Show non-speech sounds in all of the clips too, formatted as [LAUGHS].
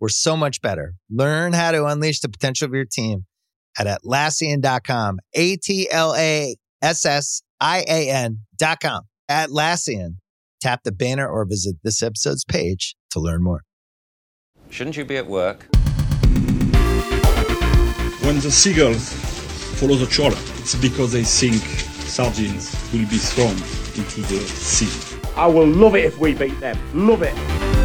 we're so much better. Learn how to unleash the potential of your team at Atlassian.com. A T L A S S I A N.com. Atlassian. Tap the banner or visit this episode's page to learn more. Shouldn't you be at work? When the seagulls follow the trawler, it's because they think sardines will be thrown into the sea. I will love it if we beat them. Love it.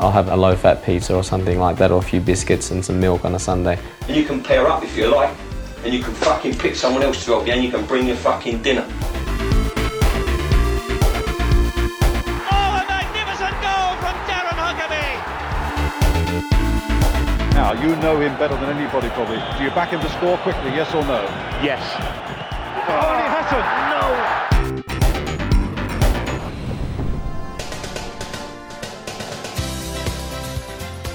I'll have a low fat pizza or something like that, or a few biscuits and some milk on a Sunday. And you can pair up if you like, and you can fucking pick someone else to help you, and you can bring your fucking dinner. Oh, a magnificent goal from Darren Huckerby! Now, you know him better than anybody, probably. Do you back him to score quickly, yes or no? Yes. Oh, and he hasn't! No!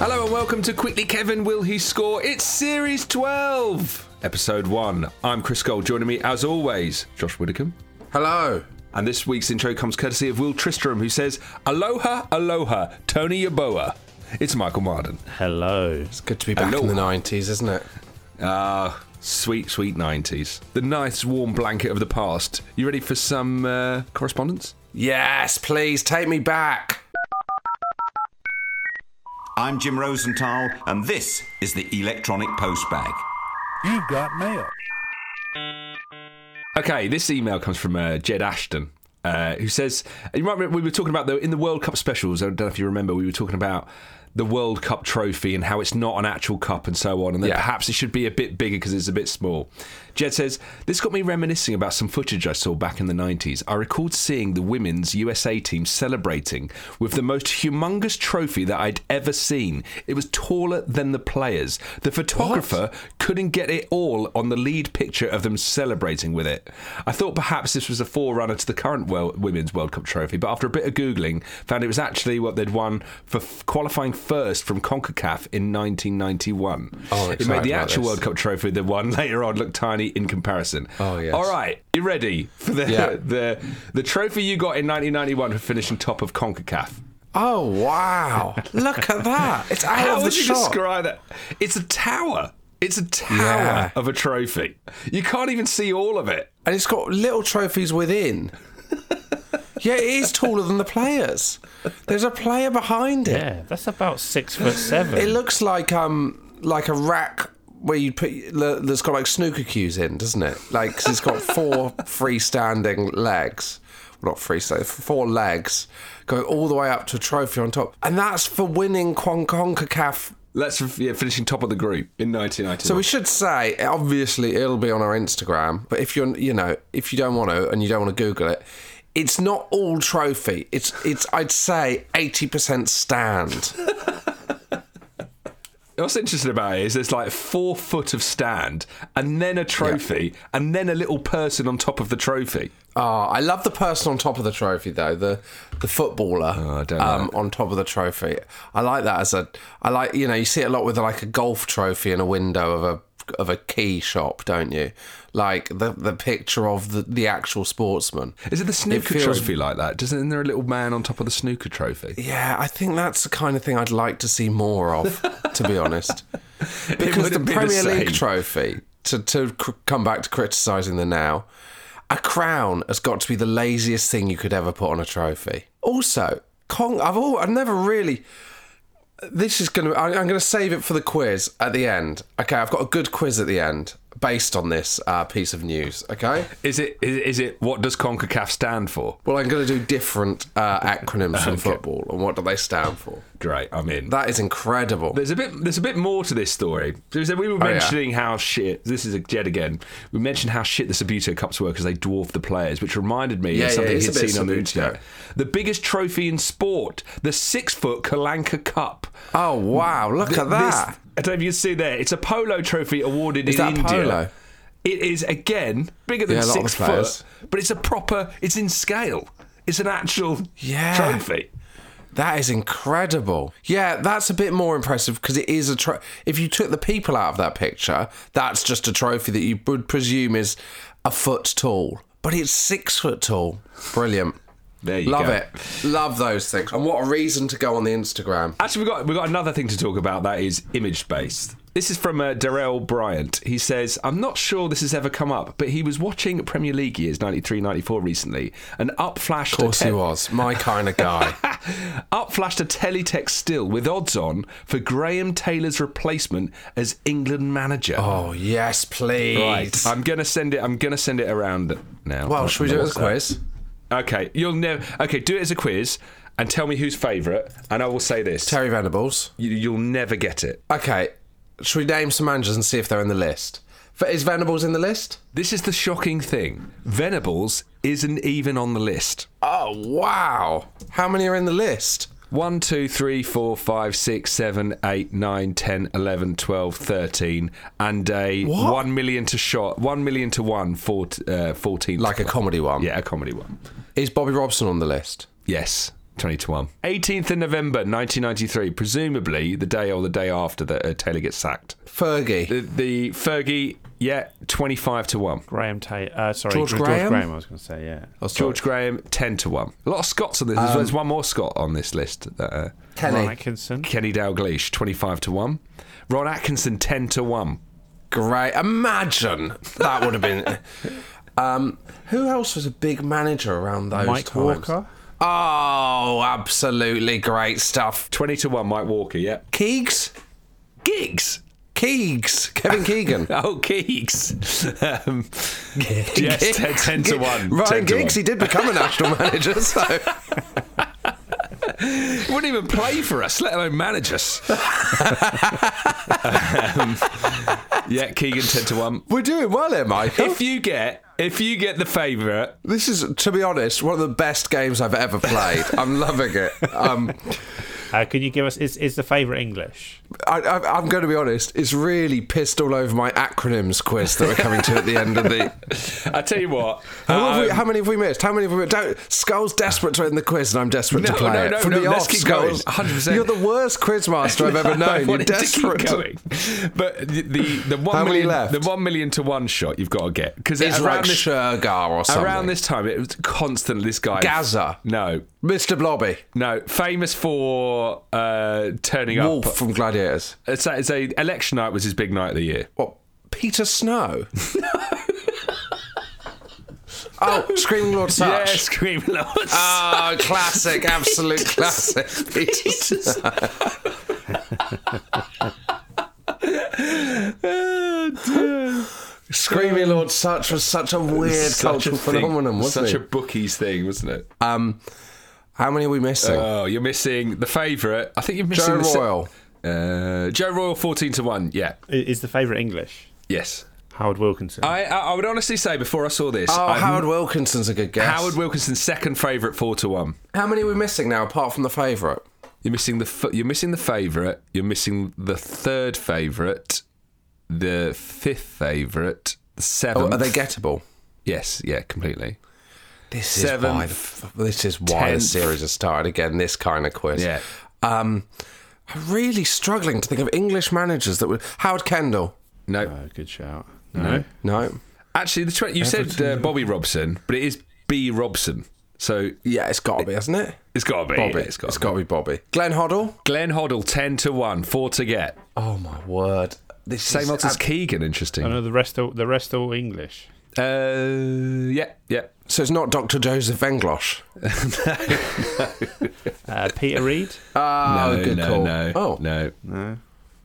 Hello and welcome to Quickly Kevin Will He Score? It's Series 12, Episode 1. I'm Chris Gold. Joining me, as always, Josh Widdicombe. Hello. And this week's intro comes courtesy of Will Tristram, who says, Aloha, aloha, Tony Yeboah. It's Michael Marden. Hello. It's good to be back in the 90s, isn't it? Ah, sweet, sweet 90s. The nice warm blanket of the past. You ready for some uh, correspondence? Yes, please take me back. I'm Jim Rosenthal, and this is the Electronic Postbag. You've got mail. Okay, this email comes from uh, Jed Ashton, uh, who says, "You might remember we were talking about the in the World Cup specials. I don't know if you remember, we were talking about." The World Cup trophy and how it's not an actual cup and so on, and that Yeah. perhaps it should be a bit bigger because it's a bit small. Jed says, This got me reminiscing about some footage I saw back in the 90s. I recalled seeing the women's USA team celebrating with the most humongous trophy that I'd ever seen. It was taller than the players. The photographer couldn't get it all on the lead picture of them celebrating with it. I thought perhaps this was a forerunner to the current World, Women's World Cup trophy, but after a bit of Googling, found it was actually what they'd won for f- qualifying first from CONCACAF in 1991. Oh, it made the actual. World Cup trophy they won [LAUGHS] later on look tiny in comparison. Oh, yeah. All right, you ready for the Yeah. [LAUGHS] the the trophy you got in 1991 for finishing top of CONCACAF? Oh, wow. Look at that. It's out [LAUGHS] How of the would you shot. describe that? It's a tower. It's a tower Yeah. of a trophy. You can't even see all of it. And it's got little trophies within. [LAUGHS] yeah, it is taller than the players. There's a player behind it. Yeah, that's about six foot seven. It looks like um like a rack where you put that's got like snooker cues in, doesn't it? Like 'cause it's got [LAUGHS] four freestanding legs, well, not freestanding, four legs going all the way up to a trophy on top, and that's for winning Con Concacaf. Let's yeah, finishing top of the group in 1991. So we should say, obviously, it'll be on our Instagram. But if you're, you know, if you don't want to and you don't want to Google it, it's not all trophy. It's, it's, I'd say, eighty percent stand. [LAUGHS] What's interesting about it is there's like four foot of stand, and then a trophy, and then a little person on top of the trophy. Oh, I love the person on top of the trophy though. The the footballer Oh, um, on top of the trophy. I like that as a. I like you know you see it a lot with like a golf trophy in a window of a of a key shop, don't you? Like the the picture of the the actual sportsman. Is it the snooker feels- trophy like that? Doesn't there a little man on top of the snooker trophy? Yeah, I think that's the kind of thing I'd like to see more of, to be honest. [LAUGHS] Because the wouldn't the Premier League trophy, to, to cr- come back to criticising the now, a crown has got to be the laziest thing you could ever put on a trophy. Also, Kong, I've all, I've never really. This is gonna. I- I'm gonna save it for the quiz at the end. Okay, I've got a good quiz at the end based on this uh, piece of news. Okay. Is it is, is it what does CONCACAF stand for? Well, I'm going to do different uh, acronyms from [LAUGHS] football and what do they stand for. Great, I'm in. That is incredible. There's a bit. There's a bit more to this story. There's we were Oh, yeah. mentioning how shit. This is a Jed again. We mentioned how shit the Subbuteo Cups were because they dwarfed the players, which reminded me Yeah, of something a he'd seen on the internet. The biggest trophy in sport, the six-foot Kalanka Cup. Oh wow! Look Th- at that. this- I don't know if you can see there. It's a polo trophy awarded Is in that India. polo? It is again bigger than Yeah, a lot of six the players. foot, but it's a proper. It's in scale. It's an actual Yeah. trophy. That is incredible. Yeah, that's a bit more impressive because it is a tro- if you took the people out of that picture, that's just a trophy that you would presume is a foot tall, but it's six foot tall. Brilliant. There you Love go. it. Love those things. And what a reason to go on the Instagram. Actually, we got we got another thing to talk about that is image based. This is from uh, Darrell Bryant. He says, I'm not sure this has ever come up, but he was watching Premier League years 93 94 recently and up flashed Of course a he was. My [LAUGHS] kind of guy. [LAUGHS] up flashed a teletext still with odds on for Graham Taylor's replacement as England manager. oh, yes, please. Right, I'm gonna send it. I'm gonna send it around now. well, should we do it as a quiz? Okay, you'll never. Okay, do it as a quiz and tell me who's favourite. And I will say this: Terry Venables. you, you'll never get it. Okay. Should we name some managers and see if they're in the list? F- Is Venables in the list? This is the shocking thing. Venables isn't even on the list. Oh, wow. How many are in the list? 1, 2, 3, 4, 5, 6, 7, 8, 9, 10, 11, 12, 13, and a What? 1 million to shot, 1 million to 1, four, uh, 14. Like a comedy one? Yeah, a comedy one. Is Bobby Robson on the list? Yes, 20 to 1. 18th of November 1993, presumably the day or the day after that uh, Taylor gets sacked. Fergie. The, the Fergie, yeah, 25 to 1. Graham Tate. Uh, sorry, George George Graham? Graham. I was going to say, yeah. Oh. George Graham, 10 to 1. A lot of Scots on this. There's- There's one more Scot on this list. That, uh, Kenny. Ron Atkinson. Kenny Dalglish, 25 to 1. Ron Atkinson, 10 to 1. Great. Imagine that would have been. [LAUGHS] Um, who else was a big manager around those Mike times? Walker. Oh, absolutely great stuff. 20 to 1, Mike Walker, yeah. Keegs? Giggs. Keegs. Kevin Keegan. [LAUGHS] Oh, Keegs. um, yes, 10, 10 to 1. Ryan to Giggs, 1. he did become a national [LAUGHS] manager, so. He wouldn't even play for us, let alone manage us. [LAUGHS] Um, yeah, Keegan, 10 to 1. We're doing well here, Michael. If you get if you get the favourite, This is, to be honest, one of the best games I've ever played. I'm loving it. Um, Uh, can you give us, is, is the favourite English? I, I, I'm going to be honest, it's really pissed all over my acronyms quiz that we're coming to at the end of the. [LAUGHS] I tell you what. How, have we, um, how many have we missed? How many have we missed? Don't, Scull's desperate to win the quiz, and I'm desperate to play no, it. no, From no, the let's off, keep going. 100%. You're the worst quiz master I've ever [LAUGHS] known. You're wanted to keep desperate. going. But the the, the one million- left? the one million to one shot you've got to get because It's around like this Shergar or something. around this time it was constantly this guy Gaza. No, Mr. Blobby. no, famous for uh, turning Wolf up. from Gladiators. It's a, it's a election night was his big night of the year. What? Peter Snow? [LAUGHS] oh, Screaming Lord Sutch. Yeah, Scream Lords. Oh, classic, absolute [LAUGHS] classic. Peter Snow. [LAUGHS] Screaming Lord Sutch was such a weird Such a cultural thing. phenomenon, wasn't Such it? Such a bookies thing, wasn't it? Um, how many are we missing? Oh, you're missing the favourite. I think you're missing Joe se- Royal. Uh, Joe Royle, fourteen to one. Yeah, Is the favourite English? yes. Howard Wilkinson. I I I would honestly say before I saw this, Oh, I'm- Howard Wilkinson's a good guess. Howard Wilkinson's second favourite, four to one. How many are we missing now, apart from the favourite? You're missing the f- you're missing the favourite. You're missing the third favourite, the fifth favourite, the Oh, seventh. are they gettable? Yes, yeah, completely. This Seventh, is why. The, this is why the tenth. series has started again. This kind of quiz. Yeah. Um, I'm really struggling to think of English managers that would. Howard Kendall. No, Uh, good shout. no. No. Actually, the tw- you said uh, Bobby Robson, but it is B Robson. So Yeah, it's got to be, hasn't it? it's got to be. Bobby. it's got to got to be Bobby. Glenn Hoddle. Glenn Hoddle, ten to one, four to get. Oh my word. This Same is odds as Keegan. Interesting. I know the rest all the rest all English. Uh, yeah, yeah. So it's not Dr. Joseph Venglos. [LAUGHS] Uh, Peter Reid. Oh, no, good no, call. no, oh, no. No.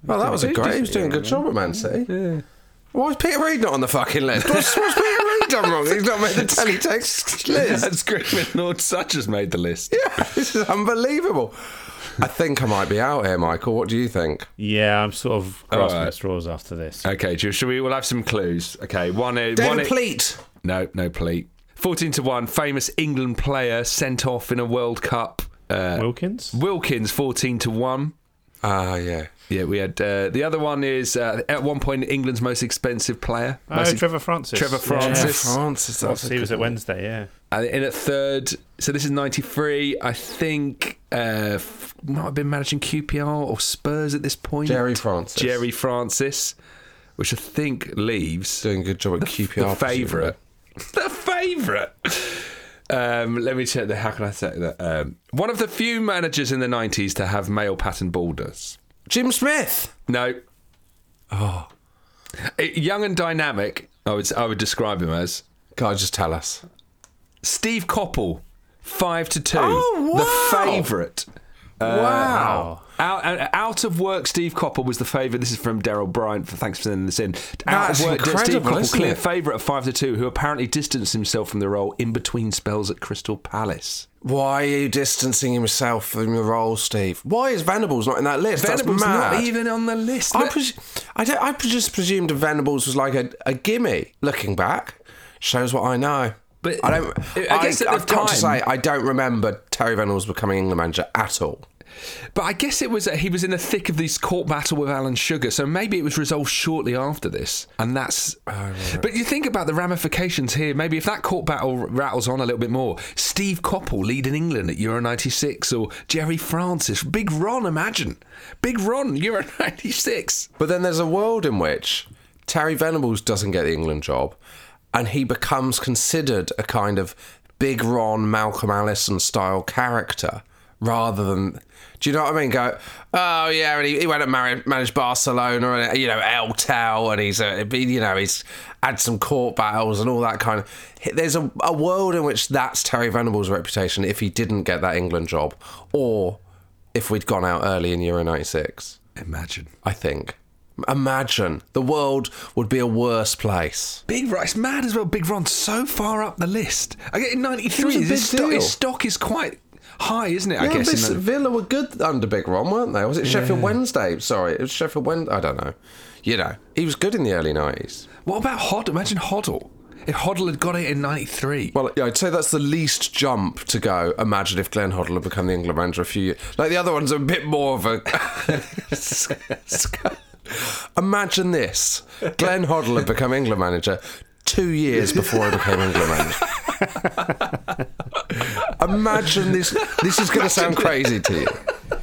well, that was a He great. He was doing a good job at Man City. Why is Peter Reid not on the fucking list? What's, what's Peter Reid done wrong? He's not made the teletext [LAUGHS] list. That's Screaming Lord Sutch has made the list. Yeah, this is unbelievable. I think I might be out here, Michael. What do you think? Yeah, I'm sort of All grasping right. at straws after this. Okay, Ju- should we? We'll have some clues. Okay, one. David one Pleat. No, no pleat. Fourteen to one. Famous England player sent off in a World Cup. Uh, Wilkins. Wilkins, fourteen to one. Ah, yeah. Yeah, we had uh, the other one is uh, at one point England's most expensive player. Oh, Most- Trevor Francis. Trevor Yeah. Francis. Francis. Well, he was good at. Wednesday, yeah. And in at third, so this is 93. I think uh, f- might have been managing QPR or Spurs at this point. Gerry Francis. Gerry Francis, which I think leaves Doing a good job at the, QPR. the favourite. [LAUGHS] the favourite. Um, let me check the. How can I say that? Um, one of the few managers in the 90s to have male pattern balders. Jim Smith. No. Oh. Young and dynamic, I would, I would describe him as. God, just tell us. Steve Coppell, five to two. Oh, wow. The favourite. wow. Out, out, uh, out of work, Steve Coppell was the favourite. This is from Daryl Bryant. For thanks for sending this in. Out That's of work, Steve Coppell, clear favourite of five to two, who apparently distanced himself from the role in between spells at Crystal Palace. Why are you distancing himself from the role, Steve? Why is Venables not in that list? Venables not even on the list. I, pres- I, don't, I just presumed Venables was like a, a gimme. Looking back, shows what I know. But I don't. I I, guess at the I've got to say, I don't remember Terry Venables becoming England manager at all. But I guess it was that he was in the thick of this court battle with Alan Sugar, so maybe it was resolved shortly after this, and that's. Oh, but you think about the ramifications here. Maybe if that court battle rattles on a little bit more, Steve Coppell leading England at Euro '96, or Gerry Francis, Big Ron, imagine, Big Ron, Euro [LAUGHS] '96. But then there's a world in which Terry Venables doesn't get the England job, and he becomes considered a kind of Big Ron, Malcolm Allison style character rather than. Do you know what I mean? Go, oh yeah, and he, he went and married, managed Barcelona and you know El Tel, and he's uh, a, you know he's had some court battles and all that kind of. There's a, a world in which that's Terry Venables' reputation if he didn't get that England job, or if we'd gone out early in Euro '96. Imagine. I think. Imagine the world would be a worse place. Big Ron, it's mad as well. Big Ron's so far up the list. I get in It '93. His, big his stock is quite high, isn't it? I Yeah, guess. but the- Villa were good under Big Ron, weren't they? Was it Sheffield Wednesday? Sorry, it was Sheffield Wednesday. I don't know. You know, he was good in the early nineties. What about Hoddle? Imagine Hoddle. If Hoddle had got it in '93. Well, yeah, I'd say that's the least jump to go. Imagine if Glenn Hoddle had become the England manager a few years. Like the other one's a bit more of a. [LAUGHS] Imagine this: Glenn Hoddle had become England manager two years before he became England manager. Imagine this. This is going to sound crazy to you.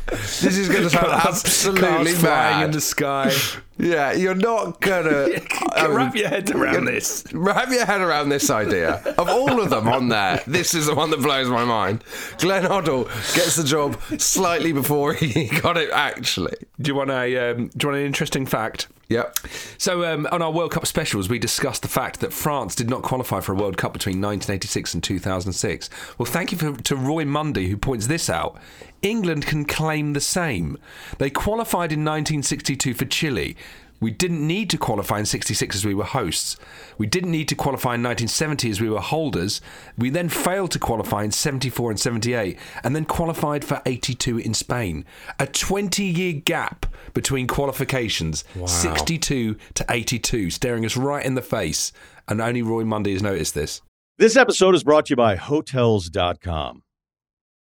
This is going to sound absolutely Cars flying mad. in the sky. [LAUGHS] Yeah, you're not gonna [LAUGHS] mean, Wrap your head around this. Wrap your head around this idea. Of all of them on there, this is the one that blows my mind. Glenn Hoddle gets the job slightly before he [LAUGHS] got it actually. Do you want a? Um, do you want an interesting fact? Yep. So um, on our World Cup specials, we discussed the fact that France did not qualify for a World Cup between 1986 and 2006. Well, thank you for, to Roy Mundy who points this out. England can claim the same. They qualified in 1962 for Chile. We didn't need to qualify in 66 as we were hosts. We didn't need to qualify in 1970 as we were holders. We then failed to qualify in 74 and 78 and then qualified for 82 in Spain. A 20 year gap between qualifications, 62 to 82, staring us right in the face. And only Roy Mundy has noticed this. This episode is brought to you by Hotels.com.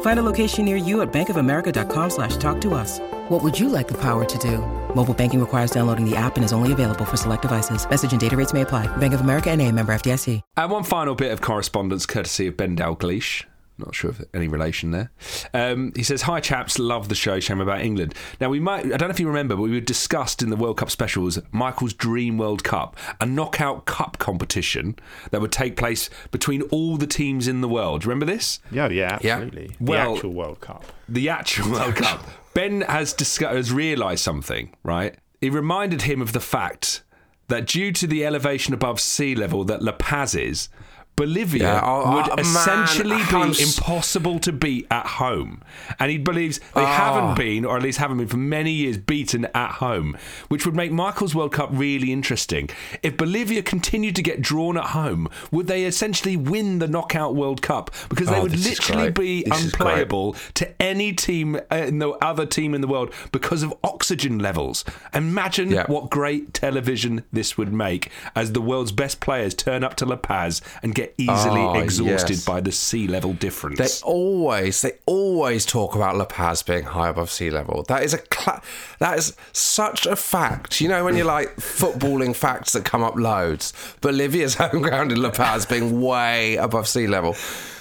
Find a location near you at bankofamerica.com slash talk to us. What would you like the power to do? Mobile banking requires downloading the app and is only available for select devices. Message and data rates may apply. Bank of America and a member FDIC. And one final bit of correspondence courtesy of Ben Dalglish. Not sure if any relation there. Um, he says, "Hi chaps, love the show. Shame about England. Now we might. I don't know if you remember, but we were discussed in the World Cup specials Michael's Dream World Cup, a knockout cup competition that would take place between all the teams in the world. Do you remember this? Yeah, yeah, absolutely. The Well- actual World Cup. The actual World Cup. [LAUGHS] Ben has discussed, has realised something, right? It reminded him of the fact that due to the elevation above sea level that La Paz is, Bolivia Yeah, oh, would oh, essentially I'm be impossible to beat at home. And he believes they Oh. haven't been, or at least haven't been for many years, beaten at home, which would make Michael's World Cup really interesting. If Bolivia continued to get drawn at home, would they essentially win the knockout World Cup? Because they Oh, would literally be This unplayable to any team, uh, no other team in the world because of oxygen levels. Imagine Yeah. what great television this would make as the world's best players turn up to La Paz and get easily Oh, exhausted yes. by the sea level difference. They always, they always talk about La Paz being high above sea level. That is a, cla- that is such a fact. You know when you're like footballing facts that come up loads. Bolivia's [LAUGHS] home ground in La Paz being way above sea level.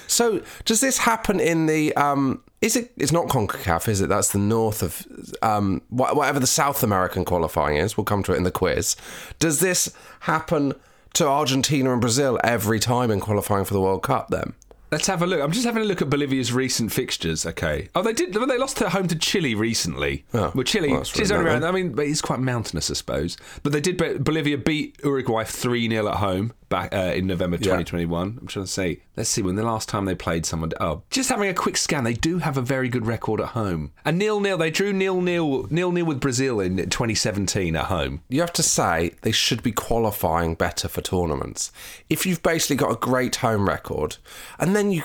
So does this happen in the? Um, is it? It's not Concacaf, is it? That's the north of um, whatever the South American qualifying is. We'll come to it in the quiz. Does this happen to Argentina and Brazil every time in qualifying for the World Cup? Then. Let's have a look. I'm just having a look at Bolivia's recent fixtures. Okay. Oh, they did. They lost at home to Chile recently. Oh, well, Chile, well, really only around. Eh? I mean, but it's quite mountainous, I suppose. But they did. Bolivia beat Uruguay three 0 at home back uh, in November 2021. I'm trying to say. Let's see when the last time they played someone. Oh, just having a quick scan. They do have a very good record at home. And nil nil. They drew nil nil nil nil with Brazil in 2017 at home. You have to say they should be qualifying better for tournaments. If you've basically got a great home record, and then you,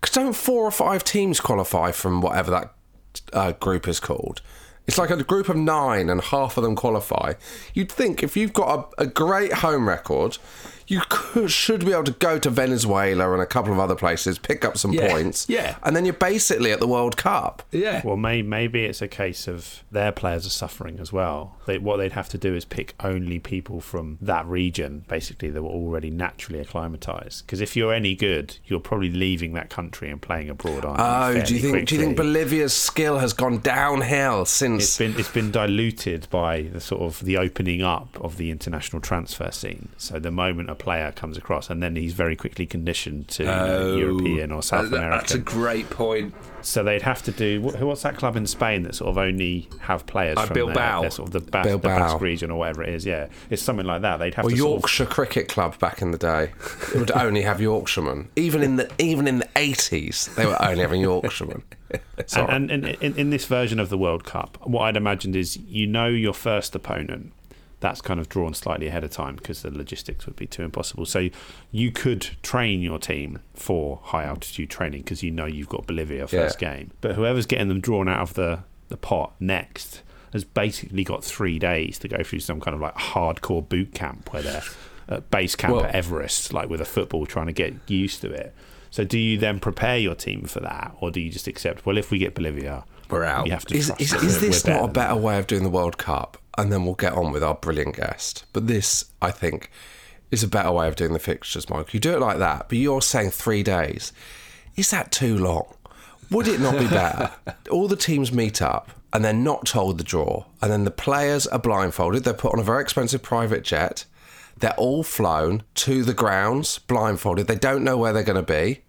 because don't four or five teams qualify from whatever that uh, group is called? It's like a group of nine, and half of them qualify. You'd think if you've got a, a great home record, you could, should be able to go to Venezuela and a couple of other places, pick up some Yeah, points, yeah. and then you're basically at the World Cup. Yeah. Well, may, maybe it's a case of their players are suffering as well. They, what they'd have to do is pick only people from that region, basically, that were already naturally acclimatized. Because if you're any good, you're probably leaving that country and playing abroad, aren't you? Oh, do you fairly think? Do you think? Bolivia's skill has gone downhill since? It's been it's been diluted by the sort of the opening up of the international transfer scene. So the moment a player comes across, and then he's very quickly conditioned to you know, Oh, European or South that- American. That's a great point. So they'd have to do wh- what's that club in Spain that sort of only have players Uh, from Bilbao. There? They're sort of the, Bas- the Basque region or whatever it is. Yeah, it's something like that. They'd have Or to sort of- Yorkshire Cricket Club back in the day. It [LAUGHS] would only have Yorkshiremen. Even in the even in the eighties, they were only having Yorkshiremen. [LAUGHS] Sorry. And, and, and in, in this version of the World Cup, what I'd imagined is you know your first opponent. That's kind of drawn slightly ahead of time because the logistics would be too impossible. So you could train your team for high altitude training because you know you've got Bolivia first Yeah. game. But whoever's getting them drawn out of the, the pot next has basically got three days to go through some kind of like hardcore boot camp where they're at base camp Well- at Everest, like with a football, trying to get used to it. So do you then prepare your team for that, or do you just accept? Well, if we get Bolivia, we're out. We have to is, trust is, that is this not a better better way of doing the World Cup? And then we'll get on with our brilliant guest. But this, I think, is a better way of doing the fixtures, Mike. You do it like that, but you're saying three days. Is that too long? Would it not be better? [LAUGHS] All the teams meet up and they're not told the draw, and then the players are blindfolded. They're put on a very expensive private jet. They're all flown to the grounds blindfolded. They don't know where they're going to be.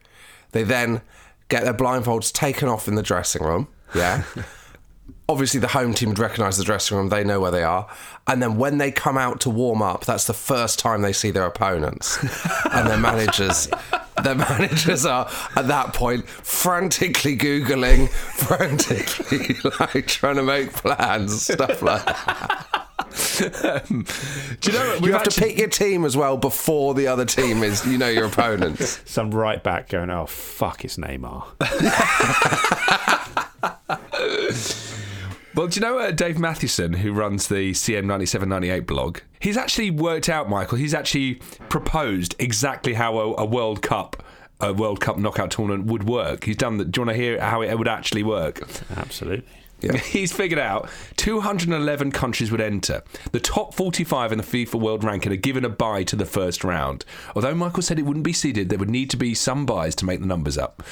They then get their blindfolds taken off in the dressing room. Yeah. [LAUGHS] Obviously, the home team would recognise the dressing room. They know where they are. And then when they come out to warm up, that's the first time they see their opponents. and their managers, [LAUGHS] their managers are at that point frantically googling, frantically [LAUGHS] like trying to make plans, stuff like that. Um, do you know what? You have to pick your team as well before the other team is, you know, your opponents. [LAUGHS] Some right back going, oh fuck, it's Neymar. Well, do you know uh, Dave Mathewson, who runs the CM9798 blog? He's actually worked out, Michael. He's actually proposed exactly how a, a World Cup, a World Cup knockout tournament would work. He's done that. Do you want to hear how it would actually work? Absolutely. [LAUGHS] He's figured out 211 countries would enter. The top 45 in the FIFA World Ranking are given a bye to the first round. Although Michael said it wouldn't be seeded, there would need to be some byes to make the numbers up.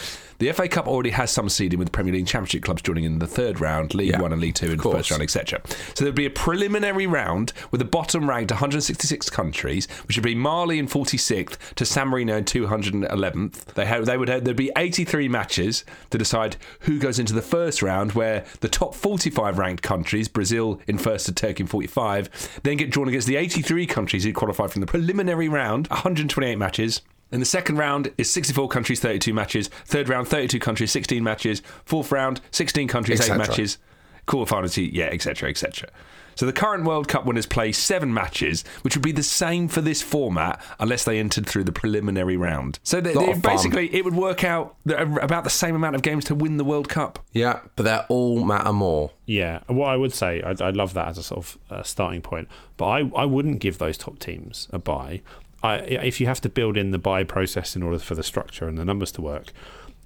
The FA Cup already has some seeding with the Premier League Championship clubs joining in the third round, League One and League Two in the first round, etc. So there'd be a preliminary round with the bottom ranked 166 countries, which would be Mali in 46th to San Marino in 211th. They have, they would have, there'd be 83 matches to decide who goes into the first round, where the top 45 ranked countries, Brazil in first to Turkey in 45, then get drawn against the 83 countries who qualified from the preliminary round, 128 matches. And the second round is 64 countries, 32 matches. Third round, 32 countries, 16 matches. Fourth round, 16 countries, 8 Etc. matches. Quarterfinal, yeah, etc., etc. So the current World Cup winners play seven matches, which would be the same for this format unless they entered through the preliminary round. So they, they- of fun. basically, it would work out about the same amount of games to win the World Cup. Yeah, but they're all matter more. Yeah, and what I would say, I, I love that as a sort of uh, starting point, but I, I wouldn't give those top teams a bye. I, if you have to build in the bye process in order for the structure and the numbers to work,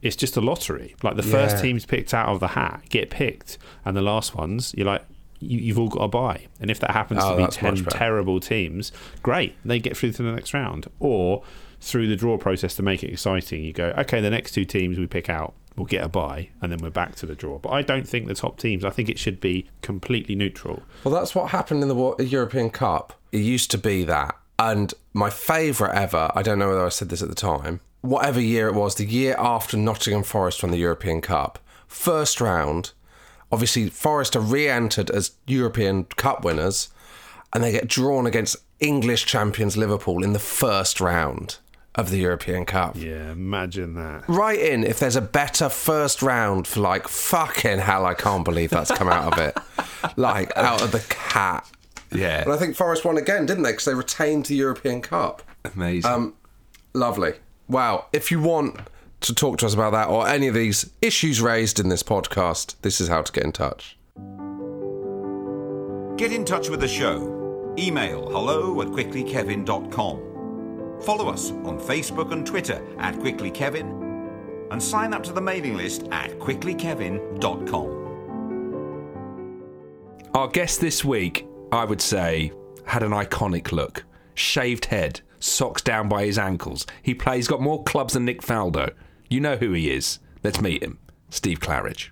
it's just a lottery. Like the first teams picked out of the hat get picked, and the last ones, you're like, you, you've all got to buy. And if that happens Oh, to be 10 terrible teams, great, they get through to the next round. Or through the draw process to make it exciting, you go, okay, the next two teams we pick out will get a bye, and then we're back to the draw. But I don't think the top teams, I think it should be completely neutral. Well, that's what happened in the European Cup. It used to be that. And my favourite ever, I don't know whether I said this at the time, whatever year it was, the year after Nottingham Forest won the European Cup, first round, obviously Forest are re entered as European Cup winners, and they get drawn against English champions Liverpool in the first round of the European Cup. Yeah, imagine that. Right in if there's a better first round for like fucking hell. I can't believe that's come out of it, [LAUGHS] like out of the cat. Yeah, And I think Forest won again, didn't they? Because they retained the European Cup. amazing. Um, lovely. Wow. If you want to talk to us about that or any of these issues raised in this podcast, this is how to get in touch. Get in touch with the show. Email hello at quicklykevin.com. Follow us on Facebook and Twitter at quicklykevin and sign up to the mailing list at quicklykevin.com. Our guest this week, I would say, had an iconic look. Shaved head, socks down by his ankles. He plays, got more clubs than Nick Faldo. You know who he is. Let's meet him. Steve Claridge.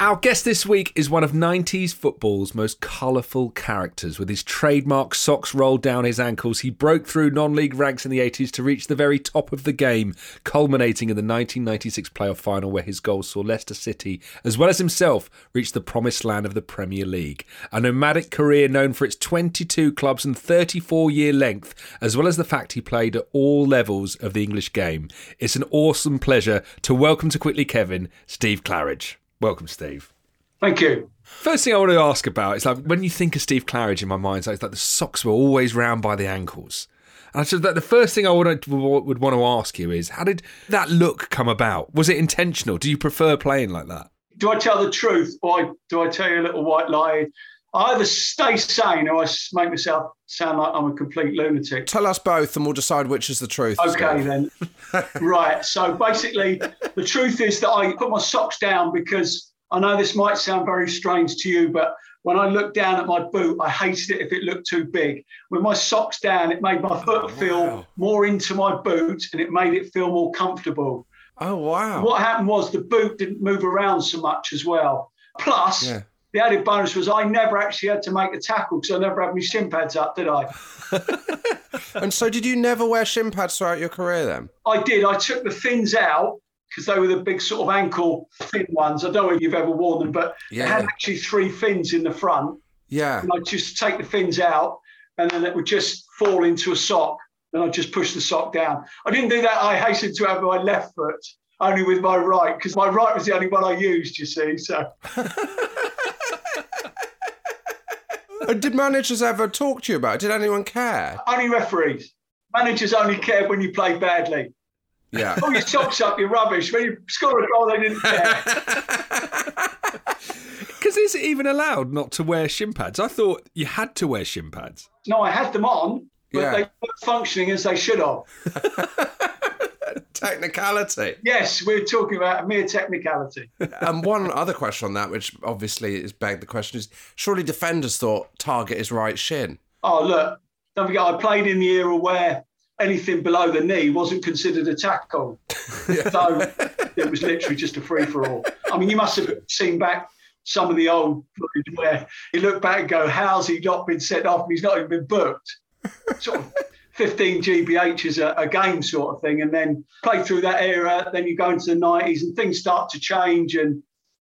Our guest this week is one of 90s football's most colourful characters. With his trademark socks rolled down his ankles, he broke through non league ranks in the 80s to reach the very top of the game, culminating in the 1996 playoff final where his goals saw Leicester City, as well as himself, reach the promised land of the Premier League. A nomadic career known for its 22 clubs and 34 year length, as well as the fact he played at all levels of the English game. It's an awesome pleasure to welcome to Quickly Kevin, Steve Claridge. Welcome, Steve. Thank you. First thing I want to ask about is like when you think of Steve Claridge in my mind, it's like, the socks were always round by the ankles. And I just that the first thing I would would want to ask you is how did that look come about? Was it intentional? Do you prefer playing like that? Do I tell the truth or do I tell you a little white lie? I either stay sane or I make myself sound like I'm a complete lunatic. Tell us both and we'll decide which is the truth. Okay, then. [LAUGHS] right. So basically, the truth is that I put my socks down because I know this might sound very strange to you, but when I looked down at my boot, I hated it if it looked too big. With my socks down, it made my foot oh, feel more into my boot and it made it feel more comfortable. Oh, wow. What happened was the boot didn't move around so much as well. Plus, Yeah. The added bonus was I never actually had to make a tackle because I never had my shin pads up, did I? [LAUGHS] and so, did you never wear shin pads throughout your career then? I did. I took the fins out because they were the big sort of ankle fin ones. I don't know if you've ever worn them, but Yeah. they had actually three fins in the front. Yeah. And I'd just take the fins out and then it would just fall into a sock. And I'd just push the sock down. I didn't do that. I hastened to have my left foot, only with my right, because my right was the only one I used, you see. So [LAUGHS] Uh, Did managers ever talk to you about it? Did anyone care? only referees. Managers only cared when you played badly. Yeah. Pull your socks up, you're rubbish. When you score a goal, they didn't care. [LAUGHS] Because is it even allowed not to wear shin pads? I thought you had to wear shin pads. No, I had them on, but Yeah. they weren't functioning as they should have. [LAUGHS] Technicality. Yes, we're talking about a mere technicality. and one other question on that, which obviously is begged the question, is surely defenders thought target is right shin. Oh, look, don't forget, I played in the era where anything below the knee wasn't considered a tackle. [LAUGHS] So it was literally just a free for all. I mean, you must have seen back some of the old footage where you look back and go, how's he not been sent off and he's not even been booked? Sort of 15 GBH is a, a game sort of thing. And then play through that era, then you go into the 90s and things start to change and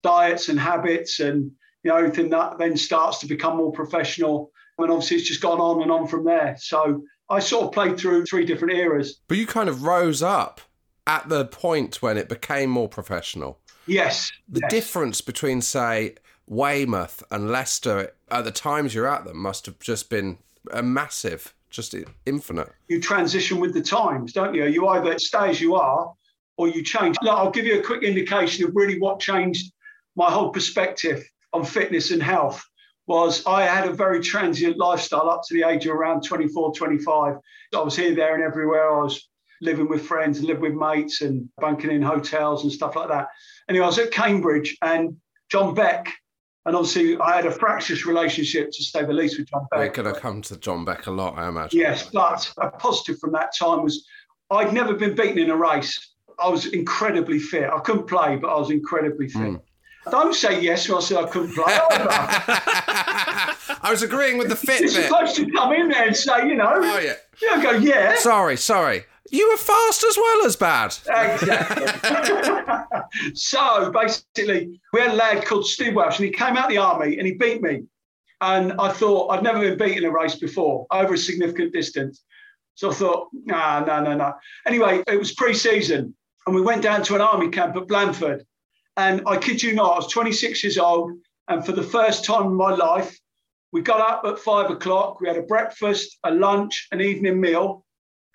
diets and habits and you know everything that then starts to become more professional. And obviously it's just gone on and on from there. So I sort of played through three different eras. But you kind of rose up at the point when it became more professional. Yes. The difference between, say, Weymouth and Leicester at the times you're at them must have just been a massive, just infinite. You transition with the times, don't you? You either stay as you are or you change. Look, I'll give you a quick indication of really what changed my whole perspective on fitness and health was I had a very transient lifestyle up to the age of around 24, 25. I was here, there, and everywhere. I was living with friends living with mates and bunking in hotels and stuff like that. Anyway, I was at Cambridge and John Beck, and obviously I had a fractious relationship, to say the least, with John Beck. We're going to come to John Beck a lot, I imagine. Yes, but a positive from that time was I'd never been beaten in a race. I was incredibly fit. I couldn't play, but I was incredibly fit. Hmm. Don't say yes when I said I couldn't play. [LAUGHS] I was agreeing with the fit You're bit. supposed to come in there and say, you know, Oh, yeah. you don't go, yeah. Sorry, sorry. You were fast as well as bad. Exactly. [LAUGHS] so basically, we had a lad called Steve Welsh, and he came out of the army and he beat me. And I thought I'd never been beaten in a race before over a significant distance. So I thought, nah, no, no, no. Anyway, it was pre-season, and we went down to an army camp at Blandford. And I kid you not, I was 26 years old, and for the first time in my life, we got up at five o'clock. We had a breakfast, a lunch, an evening meal.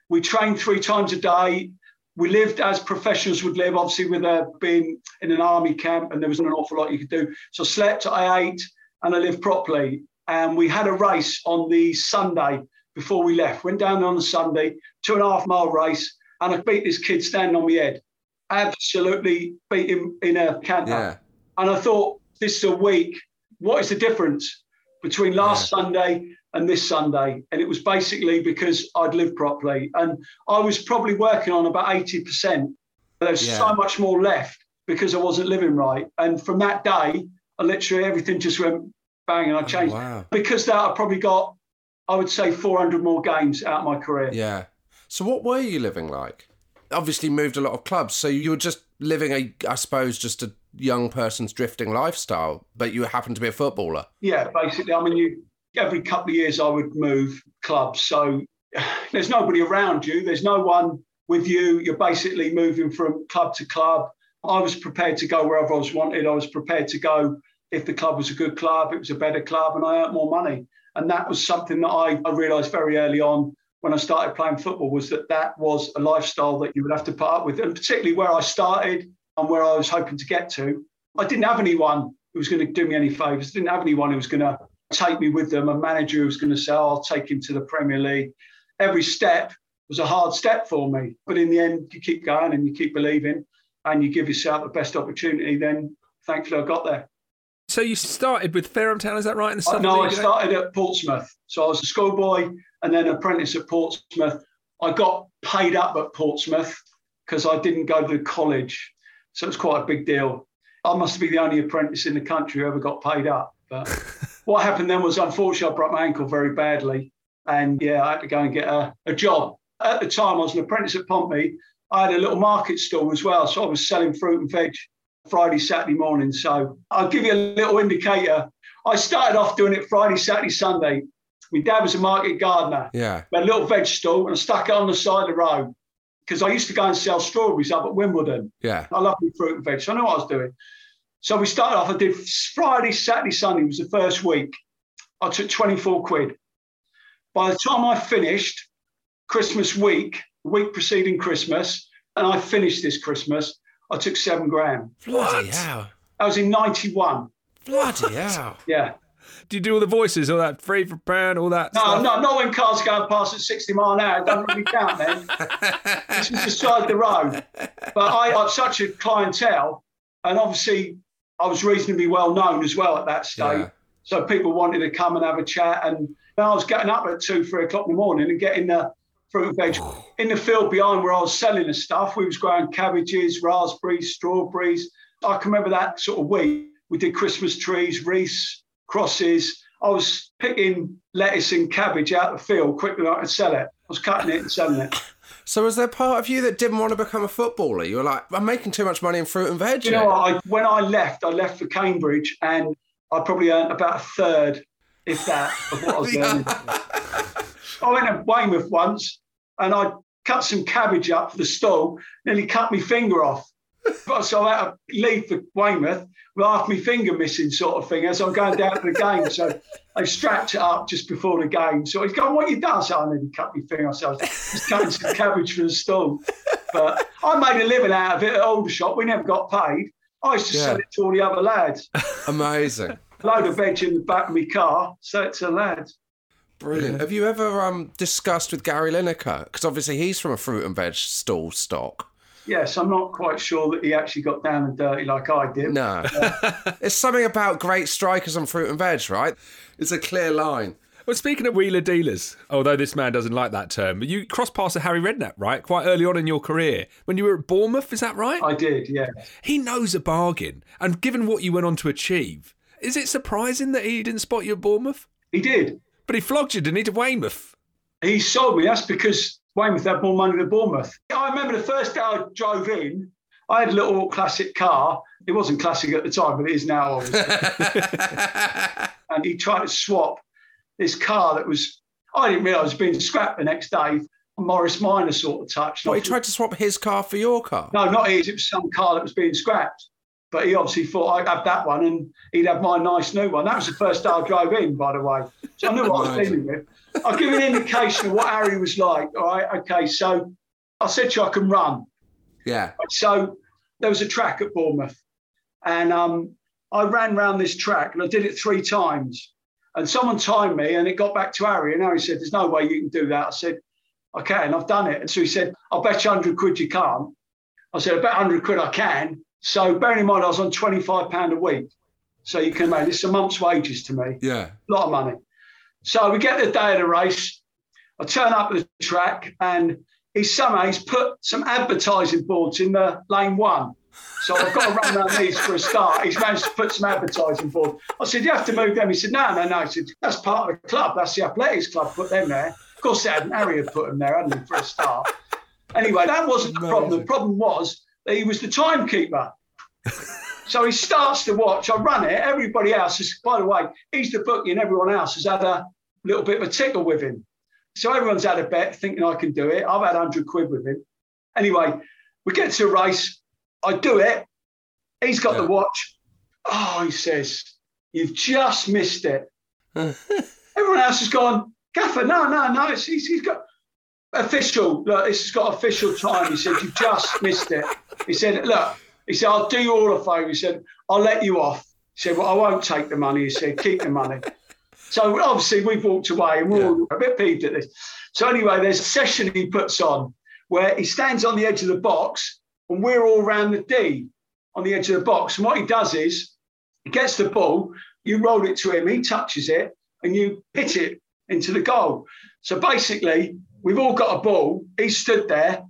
We trained three times a day. We lived as professionals would live, obviously, with uh, being in an army camp, and there wasn't an awful lot you could do. So I slept, I ate, and I lived properly. And we had a race on the Sunday before we left. Went down there on the Sunday, two and a half mile race, and I beat this kid standing on my head. Absolutely beat him in a canter. Yeah. And I thought, this is a week. What is the difference between last Sunday and this Sunday? And it was basically because I'd lived properly. And I was probably working on about 80%. But there's Yeah. so much more left because I wasn't living right. And from that day, I literally everything just went bang and I oh, changed. Oh, wow. Because that I probably got, I would say, 400 more games out of my career. Yeah. So what were you living like? Obviously moved a lot of clubs, so you were just living a, I suppose, just a young person's drifting lifestyle, but you happened to be a footballer. Yeah, basically. I mean, you every couple of years I would move clubs. So [SIGHS] there's nobody around you. There's no one with you. You're basically moving from club to club. I was prepared to go wherever I was wanted. I was prepared to go if the club was a good club, it was a better club, and I earned more money. And that was something that I, I realised very early on when I started playing football was that that was a lifestyle that you would have to put up with, and particularly where I started and where I was hoping to get to. I didn't have anyone who was going to do me any favours. I Didn't have anyone who was going to take me with them. A manager who was going to say, oh, "I'll take him to the Premier League." Every step was a hard step for me, but in the end, you keep going and you keep believing, and you give yourself the best opportunity. Then, thankfully, I got there. So you started with Fareham Town, is that right? In the Uh, no, I started at Portsmouth. So I was a schoolboy and then apprentice at Portsmouth. I got paid up at Portsmouth because I didn't go to college. So it was quite a big deal. I must be the only apprentice in the country who ever got paid up. But [LAUGHS] what happened then was, unfortunately, I broke my ankle very badly. And yeah, I had to go and get a, a job. At the time, I was an apprentice at Pompey. I had a little market stall as well. So I was selling fruit and veg Friday, Saturday morning. So I'll give you a little indicator. I started off doing it Friday, Saturday, Sunday. My dad was a market gardener. Yeah. We had a little veg stall and I stuck it on the side of the road because I used to go and sell strawberries up at Wimbledon. Yeah. I love my fruit and veg, so I know what I was doing. So we started off, I did Friday, Saturday, Sunday was the first week. I took 24 quid. By the time I finished Christmas week, the week preceding Christmas, and I finished this Christmas, I took seven grand. Bloody hell. That was in 91. Bloody hell. Yeah. Do you do all the voices, all that free for pound, all that? No, stuff? no, not when cars go past at 60 mile an hour. It doesn't really count then. this was the side of the road. But I had such a clientele, and obviously I was reasonably well known as well at that stage. Yeah. So people wanted to come and have a chat. And I was getting up at two, three o'clock in the morning and getting the fruit and veg [SIGHS] in the field behind where I was selling the stuff. We was growing cabbages, raspberries, strawberries. I can remember that sort of week. We did Christmas trees, wreaths, crosses. I was picking lettuce and cabbage out of the field quicker than I could sell it. I was cutting it and selling it. So was there part of you that didn't want to become a footballer? You were like, I'm making too much money in fruit and veg. You know, what? I, when I left, I left for Cambridge and I probably earned about a third, if that, of what I was [LAUGHS] earning. I went to Weymouth once and I cut some cabbage up for the stall, nearly cut my finger off. So I had to leave for Weymouth with half my finger missing, sort of thing, as I'm going down to the game. So I strapped it up just before the game. So he's going, What you done? So I nearly cut my finger off. So I was just cutting some cabbage for the stall. But I made a living out of it at Aldershot. We never got paid. I used to sell it to all the other lads. Amazing. Load of veg in the back of my car, sell it to the lads. Brilliant. Have you ever um, discussed with Gary Lineker? Because obviously he's from a fruit and veg stall stock. Yes, I'm not quite sure that he actually got down and dirty like I did. No. Uh, [LAUGHS] it's something about great strikers on fruit and veg, right? It's a clear line. Well, speaking of wheeler dealers, although this man doesn't like that term, but you crossed paths with Harry Redknapp, right? Quite early on in your career. When you were at Bournemouth, is that right? I did, yeah. He knows a bargain. And given what you went on to achieve, is it surprising that he didn't spot you at Bournemouth? He did. But he flogged you, didn't he, to Weymouth? He sold me. That's because Weymouth had more money than Bournemouth. I remember the first day I drove in, I had a little classic car. It wasn't classic at the time, but it is now, obviously. [LAUGHS] and he tried to swap this car that was, I didn't realise, was being scrapped the next day. Morris Minor sort of touch. What, he tried to swap his car for your car? No, not his. It was some car that was being scrapped. But he obviously thought I'd have that one and he'd have my nice new one. That was the first day I drove in, by the way. So I knew what I was dealing with. I'll give you an indication of what Harry was like. All right. Okay. So I said to you I can run. Yeah. So there was a track at Bournemouth. And um, I ran round this track and I did it three times. And someone timed me and it got back to Harry. And Harry said, There's no way you can do that. I said, I can. I've done it. And so he said, I'll bet you 100 quid you can't. I said, I bet 100 quid I can. So bearing in mind, I was on £25 a week. So you can imagine, it's a month's wages to me. Yeah. A lot of money. So we get the day of the race. I turn up at the track and he's somehow he's put some advertising boards in the lane one. So I've got to run around these for a start. He's managed to put some advertising boards. I said, You have to move them. He said, No, no, no. He said, That's part of the club. That's the athletics club. Put them there. Of course, they hadn't. Harry had put them there, hadn't he, for a start. Anyway, that wasn't the problem. The problem was that he was the timekeeper. So he starts to watch. I run it. Everybody else is, by the way, he's the bookie, and everyone else has had a little bit of a tickle with him. So everyone's had a bet thinking I can do it. I've had 100 quid with him. Anyway, we get to a race. I do it. He's got the watch. Oh, he says, You've just missed it. [LAUGHS] Everyone else has gone, Gaffer, no, no, no. It's, he's, he's got official. Look, this has got official time. He said, You've just missed it. He said, Look, he said, I'll do you all a favour. He said, I'll let you off. He said, Well, I won't take the money. He said, Keep the money. So obviously we've walked away and we're all a bit peeved at this. So anyway, there's a session he puts on where he stands on the edge of the box and we're all round the D on the edge of the box. And what he does is he gets the ball, you roll it to him, he touches it, and you hit it into the goal. So basically, we've all got a ball. He stood there.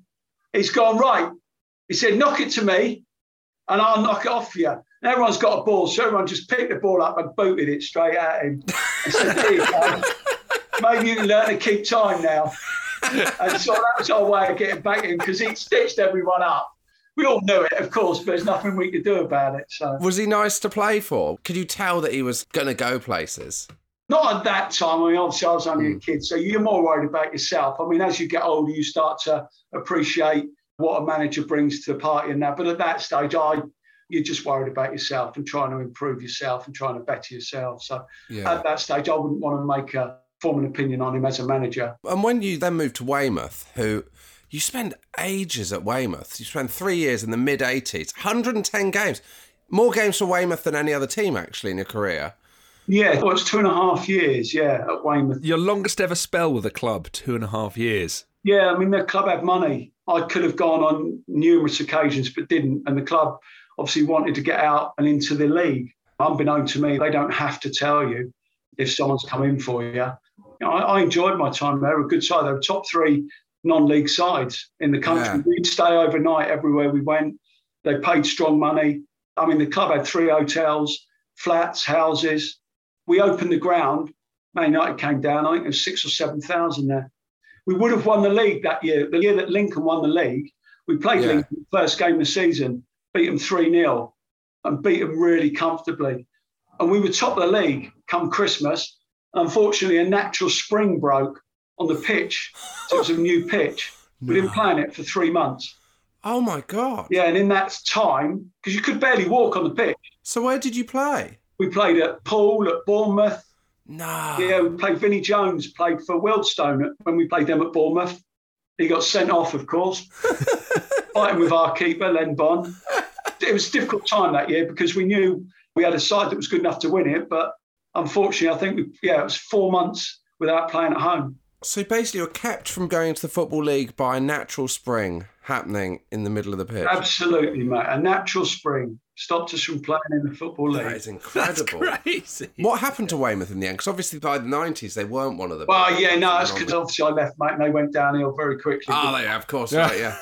He's gone, right. He said, knock it to me and I'll knock it off for you. And everyone's got a ball, so everyone just picked the ball up and booted it straight at him. [LAUGHS] I said, "There you go. Maybe you can learn to keep time now. And so that was our way of getting back at him because he stitched everyone up. We all knew it, of course, but there's nothing we could do about it. So Was he nice to play for? Could you tell that he was going to go places? Not at that time. I mean, obviously, I was only a hmm. kid, so you're more worried about yourself. I mean, as you get older, you start to appreciate what a manager brings to the party and that. But at that stage, I you're just worried about yourself and trying to improve yourself and trying to better yourself. So Yeah. at that stage, I wouldn't want to make a form an opinion on him as a manager. And when you then moved to Weymouth, who you spend ages at Weymouth, you spent three years in the mid 80s, 110 games, more games for Weymouth than any other team actually in your career. Yeah, well, it's two and a half years. Yeah, at Weymouth. Your longest ever spell with a club, two and a half years. Yeah, I mean, the club had money. I could have gone on numerous occasions, but didn't. And the club obviously wanted to get out and into the league. Unbeknown to me, they don't have to tell you if someone's come in for you. you know, I, I enjoyed my time there. A good side. They were top three non-league sides in the country. Yeah. We'd stay overnight everywhere we went. They paid strong money. I mean, the club had three hotels, flats, houses. We opened the ground. Man United came down. I think there was six or seven thousand there. We would have won the league that year. The year that Lincoln won the league, we played Yeah. Lincoln first game of the season, beat them 3 0 and beat them really comfortably. And we were top of the league come Christmas. Unfortunately, a natural spring broke on the pitch. So it was a [LAUGHS] new pitch. We didn't play on it for three months. Oh my God. Yeah, and in that time, because you could barely walk on the pitch. So where did you play? We played at Poole, at Bournemouth. No. Yeah, we played. Vinnie Jones played for Wealdstone when we played them at Bournemouth. He got sent off, of course, [LAUGHS] fighting with our keeper, Len Bond. It was a difficult time that year because we knew we had a side that was good enough to win it. But unfortunately, I think, we, yeah, it was four months without playing at home. So basically, you're kept from going to the Football League by a natural spring happening in the middle of the pitch. Absolutely, mate. A natural spring stopped us from playing in the Football League. That is [LAUGHS] incredible. That's crazy. What happened to Weymouth in the end? Because obviously by the 90s, they weren't one of the. Well, yeah, no, that's because obviously I left, mate, and they went downhill very quickly. Ah, oh, they of course, right, yeah.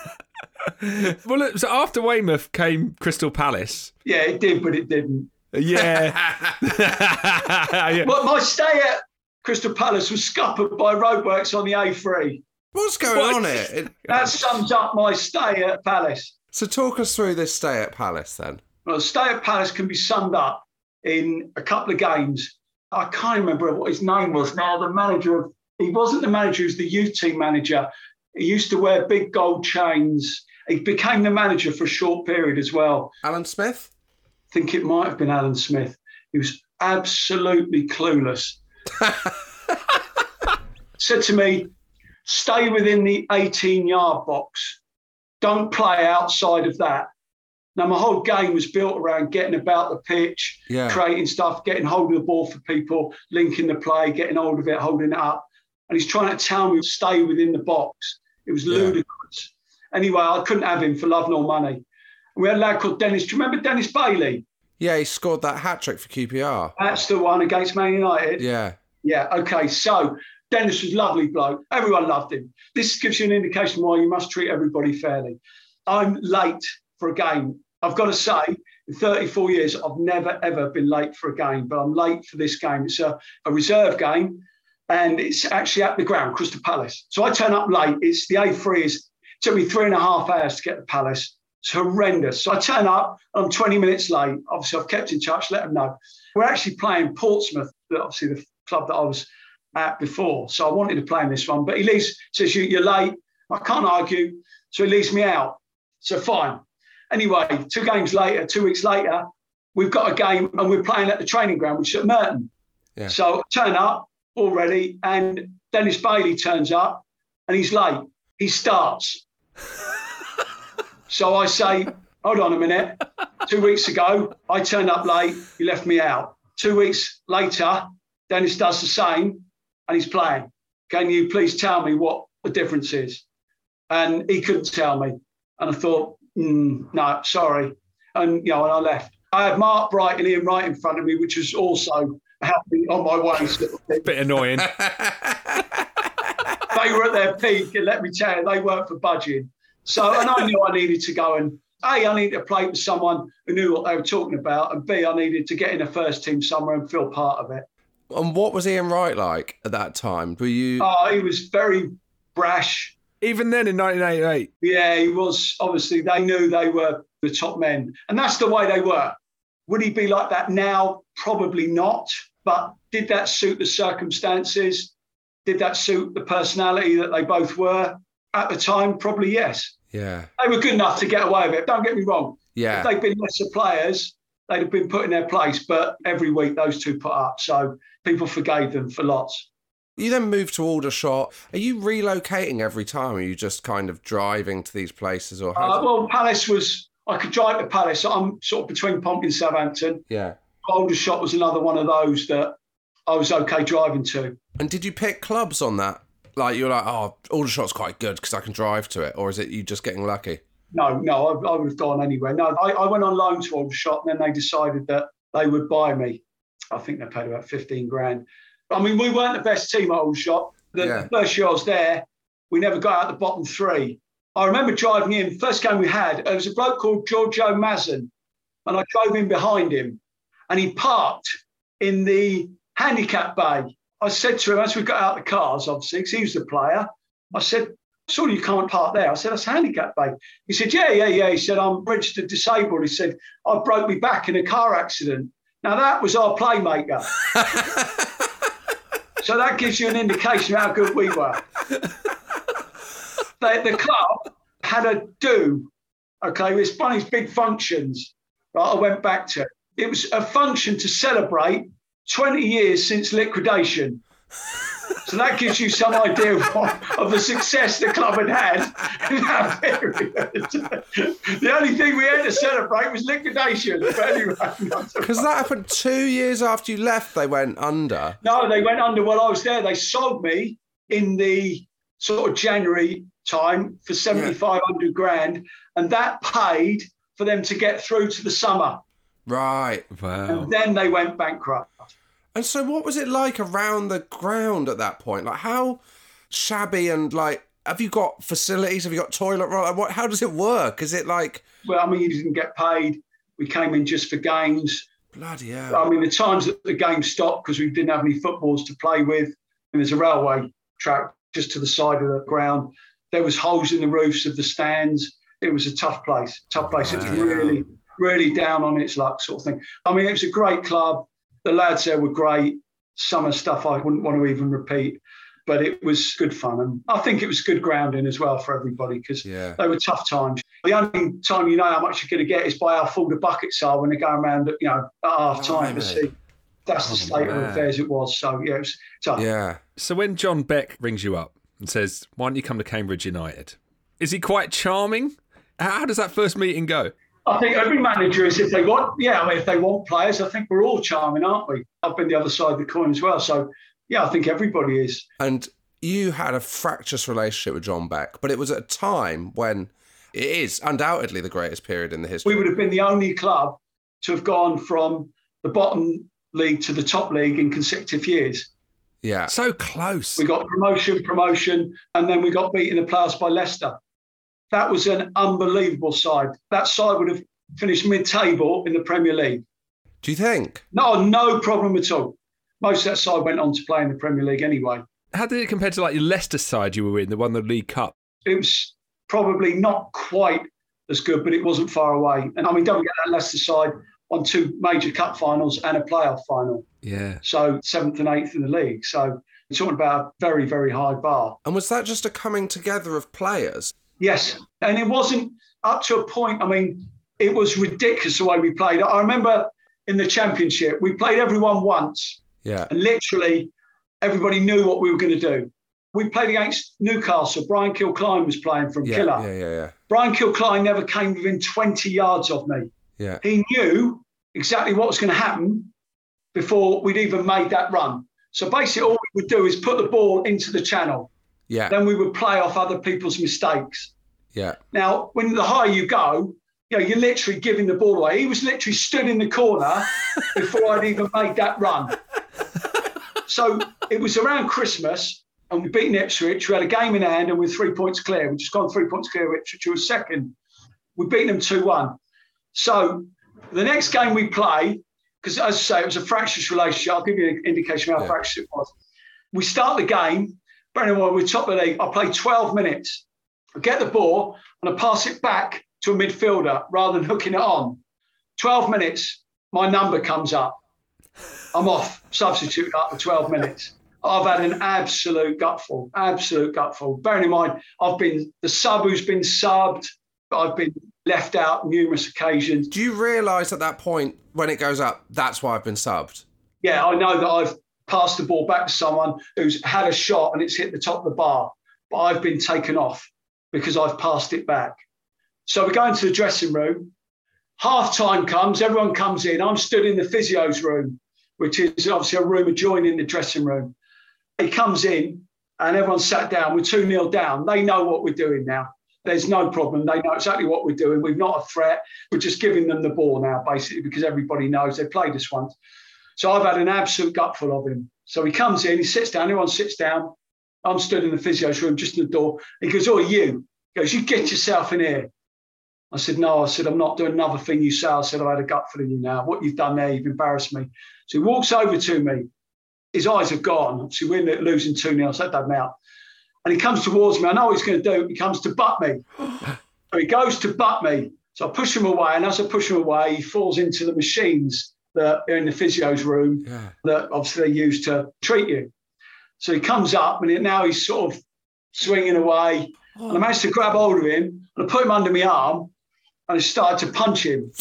Well, look, so after Weymouth came Crystal Palace. Yeah, it did, but it didn't. Yeah. [LAUGHS] [LAUGHS] Yeah. But my stay at Crystal Palace was scuppered by roadworks on the A3. What's going on here? It- That sums up my stay at Palace. So talk us through this stay at Palace then. Well, stay at Palace can be summed up in a couple of games. I can't remember what his name was now. The manager of he wasn't the manager, he was the youth team manager. He used to wear big gold chains. He became the manager for a short period as well. Alan Smith? I think it might have been Alan Smith. He was absolutely clueless. [LAUGHS] Said to me, stay within the 18 yard box. Don't play outside of that. Now, my whole game was built around getting about the pitch, Yeah. creating stuff, getting hold of the ball for people, linking the play, getting hold of it, holding it up. And he's trying to tell me to stay within the box. It was Yeah. ludicrous. Anyway, I couldn't have him for love nor money. And we had a lad called Dennis. Do you remember Dennis Bailey? Yeah, he scored that hat trick for QPR. That's the one against Man United. Yeah. Yeah, okay. So Dennis was a lovely bloke. Everyone loved him. This gives you an indication why you must treat everybody fairly. I'm late for a game. I've got to say, in 34 years, I've never, ever been late for a game, but I'm late for this game. It's a, a reserve game and it's actually at the ground, Crystal Palace. So I turn up late. It's the A3 is took me three and a half hours to get to Palace. It's horrendous. So I turn up, I'm 20 minutes late. Obviously, I've kept in touch, let them know. We're actually playing Portsmouth, obviously the club that I was at before. So I wanted to play in this one, but he leaves, says, you, You're late. I can't argue. So he leaves me out. So fine. Anyway, two games later, two weeks later, we've got a game and we're playing at the training ground, which is at Merton. Yeah. So I turn up already, and Dennis Bailey turns up and he's late. He starts. so I say, hold on a minute. Two weeks ago, I turned up late. You left me out. Two weeks later, Dennis does the same and he's playing. Can you please tell me what the difference is? And he couldn't tell me. And I thought, mm, no, sorry. And, you know, and I left. I had Mark Bright and Ian Wright in front of me, which was also helping on my way. sort of. [LAUGHS] Bit annoying. [LAUGHS] they were at their peak, and let me tell you, they weren't for budging. So, and I knew I needed to go and A, I needed to play with someone who knew what they were talking about, and B, I needed to get in a first team somewhere and feel part of it. And what was Ian Wright like at that time? Were you? Oh, he was very brash. Even then in 1988. Yeah, he was. Obviously, they knew they were the top men, and that's the way they were. Would he be like that now? Probably not. But did that suit the circumstances? Did that suit the personality that they both were at the time? Probably yes. Yeah. They were good enough to get away with it. Don't get me wrong. Yeah. If they'd been lesser players, they'd have been put in their place. But every week, those two put up. So people forgave them for lots. You then moved to Aldershot. Are you relocating every time? Or are you just kind of driving to these places? Or how Uh, well, Palace was, I could drive to Palace. I'm sort of between Pomp and Southampton. yeah. Aldershot was another one of those that I was okay driving to. And did you pick clubs on that? Like you're like, oh, Aldershot's quite good because I can drive to it, or is it you just getting lucky? No, no, I, I would have gone anywhere. No, I, I went on loan to Aldershot and then they decided that they would buy me. I think they paid about 15 grand. I mean, we weren't the best team at Aldershot. The Yeah. first year I was there, we never got out the bottom three. I remember driving in, first game we had, there was a bloke called Giorgio Mazzon, and I drove in behind him, and he parked in the handicap bay. I said to him, as we got out the cars, obviously, because he was the player, I said, Surely you can't park there. I said, That's handicap bay. He said, Yeah, yeah, yeah. He said, I'm registered disabled. He said, I broke my back in a car accident. Now that was our playmaker. [LAUGHS] so that gives you an indication of how good we were. the, the club had a do. Okay, it was one of these big functions. Right, I went back to. It was a function to celebrate 20 years since liquidation. So that gives you some idea of, what, of the success the club had had in that period. the only thing we had to celebrate was liquidation. But anyway, Because that happened two years after you left. They went under. no, they went under while I was there. They sold me in the sort of January time for 7,500 grand, and that paid for them to get through to the summer. Right. Wow. And then they went bankrupt. And so, what was it like around the ground at that point? Like, how shabby and like, have you got facilities? Have you got toilet roll? What? How does it work? Is it like Well, I mean, you didn't get paid. We came in just for games. bloody hell? I mean, the times that the game stopped because we didn't have any footballs to play with, and there's a railway track just to the side of the ground. There was holes in the roofs of the stands. It was a tough place. Tough place. It was really, really down on its luck, sort of thing. I mean, it was a great club. The lads there were great. Some of stuff I wouldn't want to even repeat, but it was good fun, and I think it was good grounding as well for everybody because Yeah. they were tough times. The only time you know how much you're going to get is by how full the buckets are when they go around, you know, at oh, half time to Blimey. see. That's the oh, state of affairs it was. So yeah, it was tough. Yeah. So when John Beck rings you up and says, "Why don't you come to Cambridge United?" Is he quite charming? How does that first meeting go? I think every manager is if they want, yeah, I mean, if they want players, I think we're all charming, aren't we? I've been the other side of the coin as well. So yeah, I think everybody is. And you had a fractious relationship with John Beck, but it was at a time when it is undoubtedly the greatest period in the history. We would have been the only club to have gone from the bottom league to the top league in consecutive years. Yeah. So close. We got promotion, promotion, and then we got beat in the playoffs by Leicester. That was an unbelievable side. That side would have finished mid-table in the Premier League. Do you think? No, no problem at all. Most of that side went on to play in the Premier League anyway. How did it compare to like your Leicester side you were in, the one the League Cup? It was probably not quite as good, but it wasn't far away. And I mean, don't forget that Leicester side won two major cup finals and a playoff final. Yeah. So seventh and eighth in the league. So we're talking about a very, very high bar. And was that just a coming together of players? Yes. And it wasn't up to a point. I mean, it was ridiculous the way we played. I remember in the championship, we played everyone once, Yeah. and literally everybody knew what we were going to do. We played against Newcastle. Brian Kilcline was playing from Yeah. Killer. Yeah. Yeah. Yeah. Brian Kilcline never came within 20 yards of me. Yeah. He knew exactly what was going to happen before we'd even made that run. So basically, all we would do is put the ball into the channel. Yeah. Then we would play off other people's mistakes. Yeah. Now, when the higher you go, you know, you're literally giving the ball away. He was literally stood in the corner [LAUGHS] before I'd even made that run. So it was around Christmas, and we beat Ipswich. We had a game in hand, and we're three points clear. We've just gone three points clear. Ipswich was second. We beat them 2 1. So the next game we play, because as I say, it was a fractious relationship. I'll give you an indication of how Yeah. fractious it was. We start the game, bearing in mind we're top of the league. I play 12 minutes. I get the ball and I pass it back to a midfielder rather than hooking it on. 12 minutes, my number comes up. I'm off, substitute after 12 minutes. I've had an absolute gutful, absolute gutful. Bearing in mind, I've been the sub who's been subbed, but I've been left out numerous occasions. Do you realise at that point when it goes up, that's why I've been subbed? Yeah, I know that I've passed the ball back to someone who's had a shot and it's hit the top of the bar, but I've been taken off because I've passed it back. So we go into the dressing room. Half time comes, everyone comes in. I'm stood in the physio's room, which is obviously a room adjoining the dressing room. He comes in and everyone's sat down. We're 2 0 down. They know what we're doing now. There's no problem. They know exactly what we're doing. We're not a threat. We're just giving them the ball now, basically, because everybody knows they played us once. So I've had an absolute gutful of him. So he comes in, he sits down, everyone sits down. I'm stood in the physio's room, just in the door. He goes, Oh, you. He goes, You get yourself in here. I said, No, I said, I'm not doing another thing you say. I said, I've had a gut for you now. What you've done there, you've embarrassed me. So he walks over to me. His eyes have gone. Obviously, we're losing 2 0. So that out. And he comes towards me. I know what he's going to do. He comes to butt me. so he goes to butt me. So I push him away. And as I push him away, he falls into the machines that are in the physio's room that obviously they use to treat you. So he comes up and now he's sort of swinging away. Oh. And I managed to grab hold of him and I put him under my arm and I started to punch him.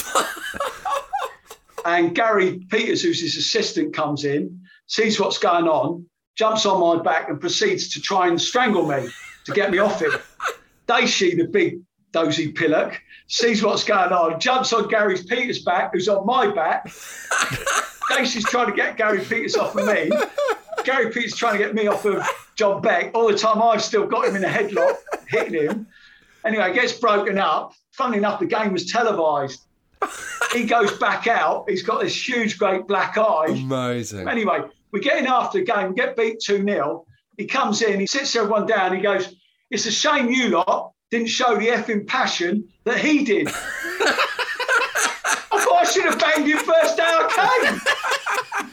[LAUGHS] and Gary Peters, who's his assistant, comes in, sees what's going on, jumps on my back and proceeds to try and strangle me to get me off him. [LAUGHS] Daishi, the big dozy pillock, sees what's going on, jumps on Gary Peters' back, who's on my back. [LAUGHS] Daishi's trying to get Gary Peters off of me. Gary Pete's trying to get me off of John Beck. All the time I've still got him in a headlock, hitting him. Anyway, it gets broken up. Funnily enough, the game was televised. he goes back out. He's got this huge, great black eye. Amazing. Anyway, we get in after the game, we get beat 2 0. He comes in, he sits everyone down, he goes, It's a shame you lot didn't show the effing passion that he did. [LAUGHS] I thought I should have banged him first day I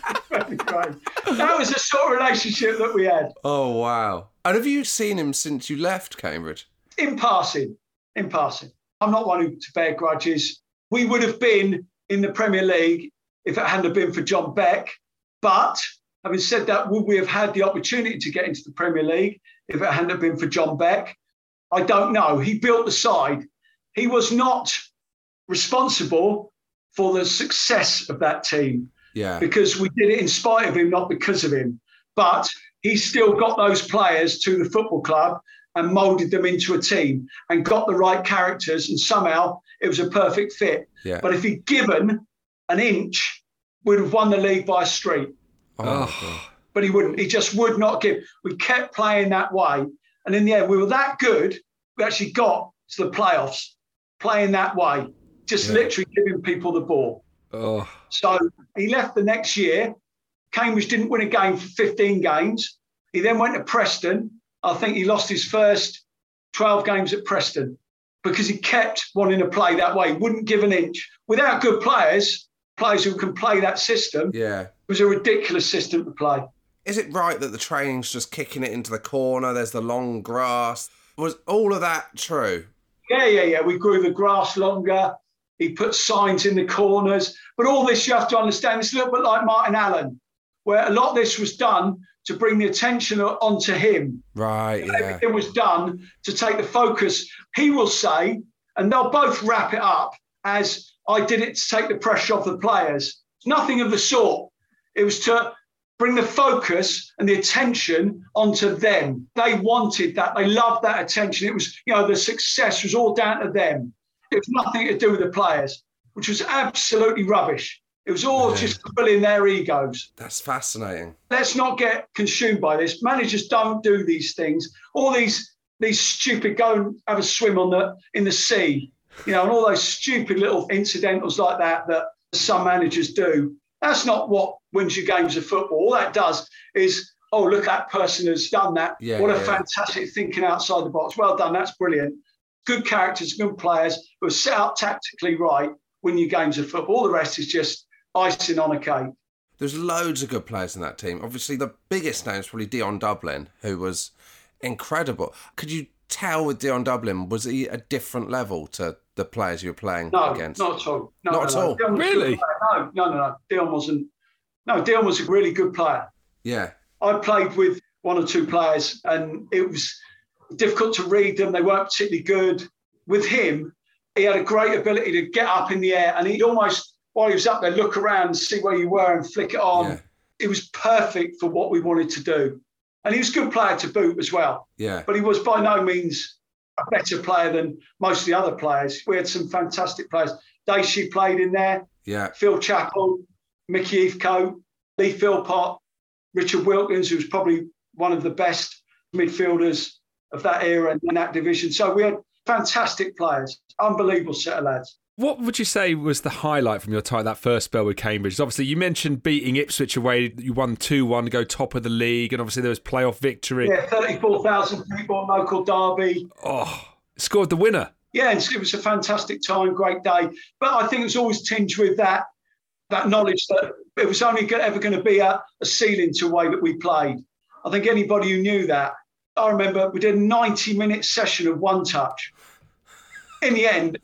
came. That was the sort of relationship that we had. Oh, wow. And have you seen him since you left Cambridge? In passing, in passing. I'm not one who to bear grudges. We would have been in the Premier League if it hadn't been for John Beck. But having said that, would we have had the opportunity to get into the Premier League if it hadn't been for John Beck? I don't know. He built the side. He was not responsible for the success of that team Yeah. because we did it in spite of him, not because of him. But he still got those players to the football club and moulded them into a team and got the right characters, and somehow it was a perfect fit. Yeah. But if he'd given an inch, we'd have won the league by a street. Oh. But he wouldn't. He just would not give. We kept playing that way. And in the end, we were that good, we actually got to the playoffs playing that way, just Yeah. literally giving people the ball. Oh. So he left the next year. Cambridge didn't win a game for 15 games. He then went to Preston. I think he lost his first 12 games at Preston because he kept wanting to play that way, wouldn't give an inch. Without good players, players who can play that system, Yeah. it was a ridiculous system to play. Is it right that the training's just kicking it into the corner? There's the long grass. Was all of that true? Yeah, yeah, yeah. We grew the grass longer. He put signs in the corners. But all this you have to understand, it's a little bit like Martin Allen, where a lot of this was done to bring the attention onto him. Right, yeah. Everything was done to take the focus. He will say, and they'll both wrap it up as I did it to take the pressure off the players. It's nothing of the sort. It was to bring the focus and the attention onto them. They wanted that. They loved that attention. It was, you know, the success was all down to them. It was nothing to do with the players, which was absolutely rubbish. It was all Yeah. just filling their egos. That's fascinating. Let's not get consumed by this. Managers don't do these things. All these these stupid go and have a swim on the in the sea, you know, and all those stupid little incidentals like that that some managers do. That's not what wins you games of football. All that does is, oh, look, that person has done that. Yeah, what a yeah. fantastic thinking outside the box. Well done. That's brilliant. Good characters, good players who are set up tactically right, win your games of football. All the rest is just icing on a cake. There's loads of good players in that team. Obviously, the biggest name is probably Dion Dublin, who was incredible. Could you tell with Dion Dublin, was he a different level to the players you were playing No, against? not at all. No, Not no, at no. all? Dion was a good Really? No, no, no, no. Dion wasn't. No, Dion was a really good player. Yeah. I played with one or two players, and it was difficult to read them. They weren't particularly good. With him, he had a great ability to get up in the air, and he'd almost, while he was up there, look around, see where you were, and flick it on. It was perfect for what we wanted to do, and he was a good player to boot as well. Yeah. But he was by no means a better player than most of the other players. We had some fantastic players. Dacey played in there. Yeah. Phil Chappell, Mickey Heathcote, Lee Philpott, Richard Wilkins, who was probably one of the best midfielders of that era and that division. So we had fantastic players, unbelievable set of lads. What would you say was the highlight from your time that first spell with Cambridge? Obviously, you mentioned beating Ipswich away. You won two one to go top of the league, and obviously there was playoff victory. Yeah, 34,000 people, in local derby. Oh, scored the winner. Yeah, it was a fantastic time, great day. But I think it was always tinged with that that knowledge that it was only ever going to be a, a ceiling to the way that we played. I think anybody who knew that, I remember we did a 90 minute session of one touch. In the end,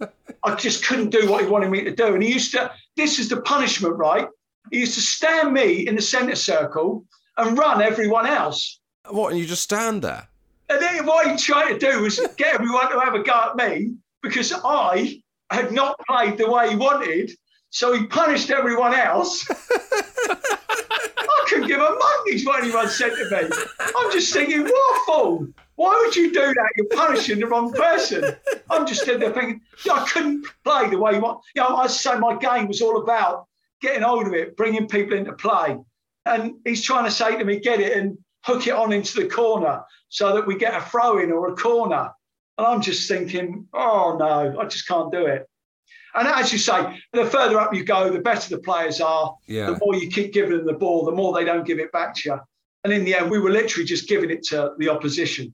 I just couldn't do what he wanted me to do. And he used to, this is the punishment, right? He used to stand me in the centre circle and run everyone else. What, and you just stand there? And then what he tried to do was get everyone to have a go at me because I had not played the way he wanted. So he punished everyone else. [LAUGHS] I couldn't give a monkey's what anyone said to me. I'm just thinking, what. Why would you do that? You're punishing the wrong person. I'm just sitting there thinking, I couldn't play the way you want. You know, I say my game was all about getting hold of it, bringing people into play. And he's trying to say to me, get it and hook it on into the corner so that we get a throw in or a corner. And I'm just thinking, oh no, I just can't do it. And as you say, the further up you go, the better the players are. Yeah. The more you keep giving them the ball, the more they don't give it back to you. And in the end, we were literally just giving it to the opposition.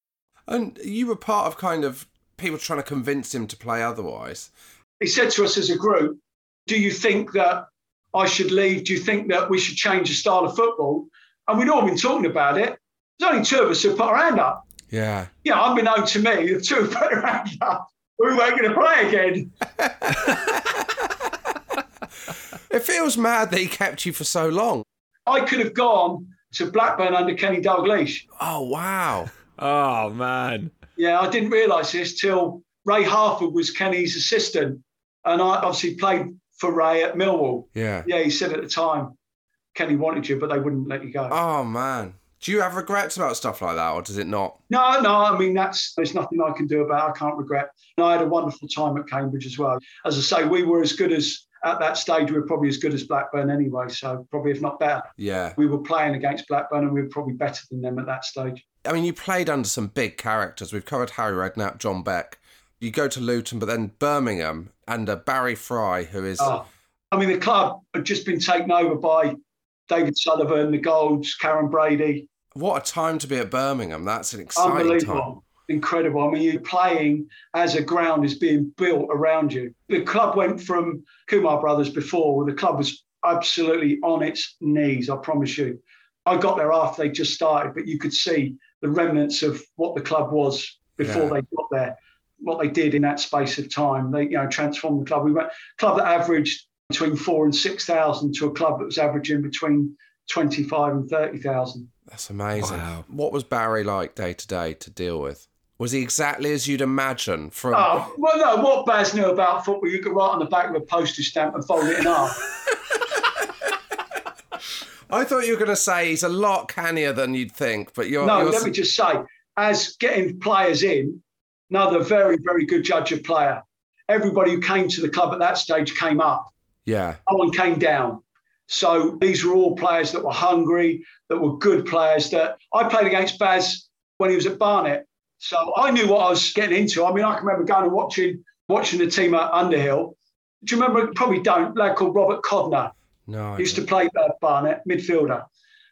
And you were part of kind of people trying to convince him to play otherwise. He said to us as a group, Do you think that I should leave? Do you think that we should change the style of football? And we'd all been talking about it. There's only two of us who put our hand up. Yeah. Yeah, unbeknown to me, the two put their hand up, we weren't going to play again. [LAUGHS] It feels mad that he kept you for so long. I could have gone to Blackburn under Kenny Dalglish. Oh, wow. Oh, man. Yeah, I didn't realise this till Ray Harford was Kenny's assistant. And I obviously played for Ray at Millwall. Yeah. Yeah, he said at the time, Kenny wanted you, but they wouldn't let you go. Oh, man. Do you have regrets about stuff like that, or does it not? No, no, I mean, that's there's nothing I can do about it. I can't regret. And I had a wonderful time at Cambridge as well. As I say, we were as good as, at that stage, we were probably as good as Blackburn anyway. So probably, if not better. Yeah. We were playing against Blackburn and we were probably better than them at that stage. I mean, you played under some big characters. We've covered Harry Redknapp, John Beck. You go to Luton, but then Birmingham under uh, Barry Fry, who is. Oh, I mean, the club had just been taken over by David Sullivan, the Golds, Karren Brady. What a time to be at Birmingham. That's an exciting time. Incredible. I mean, you're playing as a ground is being built around you. The club went from Kumar Brothers before, where the club was absolutely on its knees, I promise you. I got there after they just started, but you could see the remnants of what the club was before Yeah. they got there, what they did in that space of time. They, you know, transformed the club. We went club that averaged between four and six thousand to a club that was averaging between twenty-five and thirty thousand. That's amazing. What was Barry like day to day to deal with? Was he exactly as you'd imagine from. Oh, well, no, what Baz knew about football, you could write on the back of a postage stamp and fold it in half. [LAUGHS] I thought you were going to say he's a lot cannier than you'd think, but you're. no, you're let me just say, as getting players in, another very, very good judge of player. Everybody who came to the club at that stage came up. Yeah. No one came down. So these were all players that were hungry, that were good players. That I played against Baz when he was at Barnet, so I knew what I was getting into. I mean, I can remember going and watching watching the team at Underhill. Do you remember? Probably don't. A lad called Robert Codner. No. Used to play at Barnet, midfielder.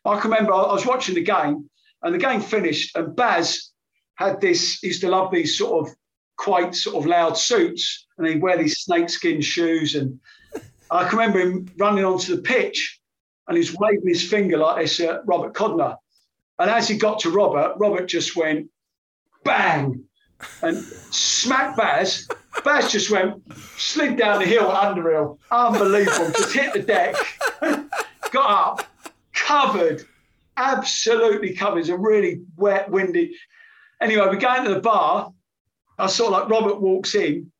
I can remember I was watching the game and the game finished, and Baz had this, he used to love these sort of quite sort of loud suits, and he'd wear these snakeskin shoes. And [LAUGHS] I can remember him running onto the pitch and he's waving his finger like this at Robert Codner. And as he got to Robert, Robert just went bang and smacked Baz. Baz just went, slid down the hill at Underhill. Unbelievable. Just hit the deck, [LAUGHS] got up, covered, absolutely covered. It's a really wet, windy. Anyway, we go into the bar. I saw like Robert walks in.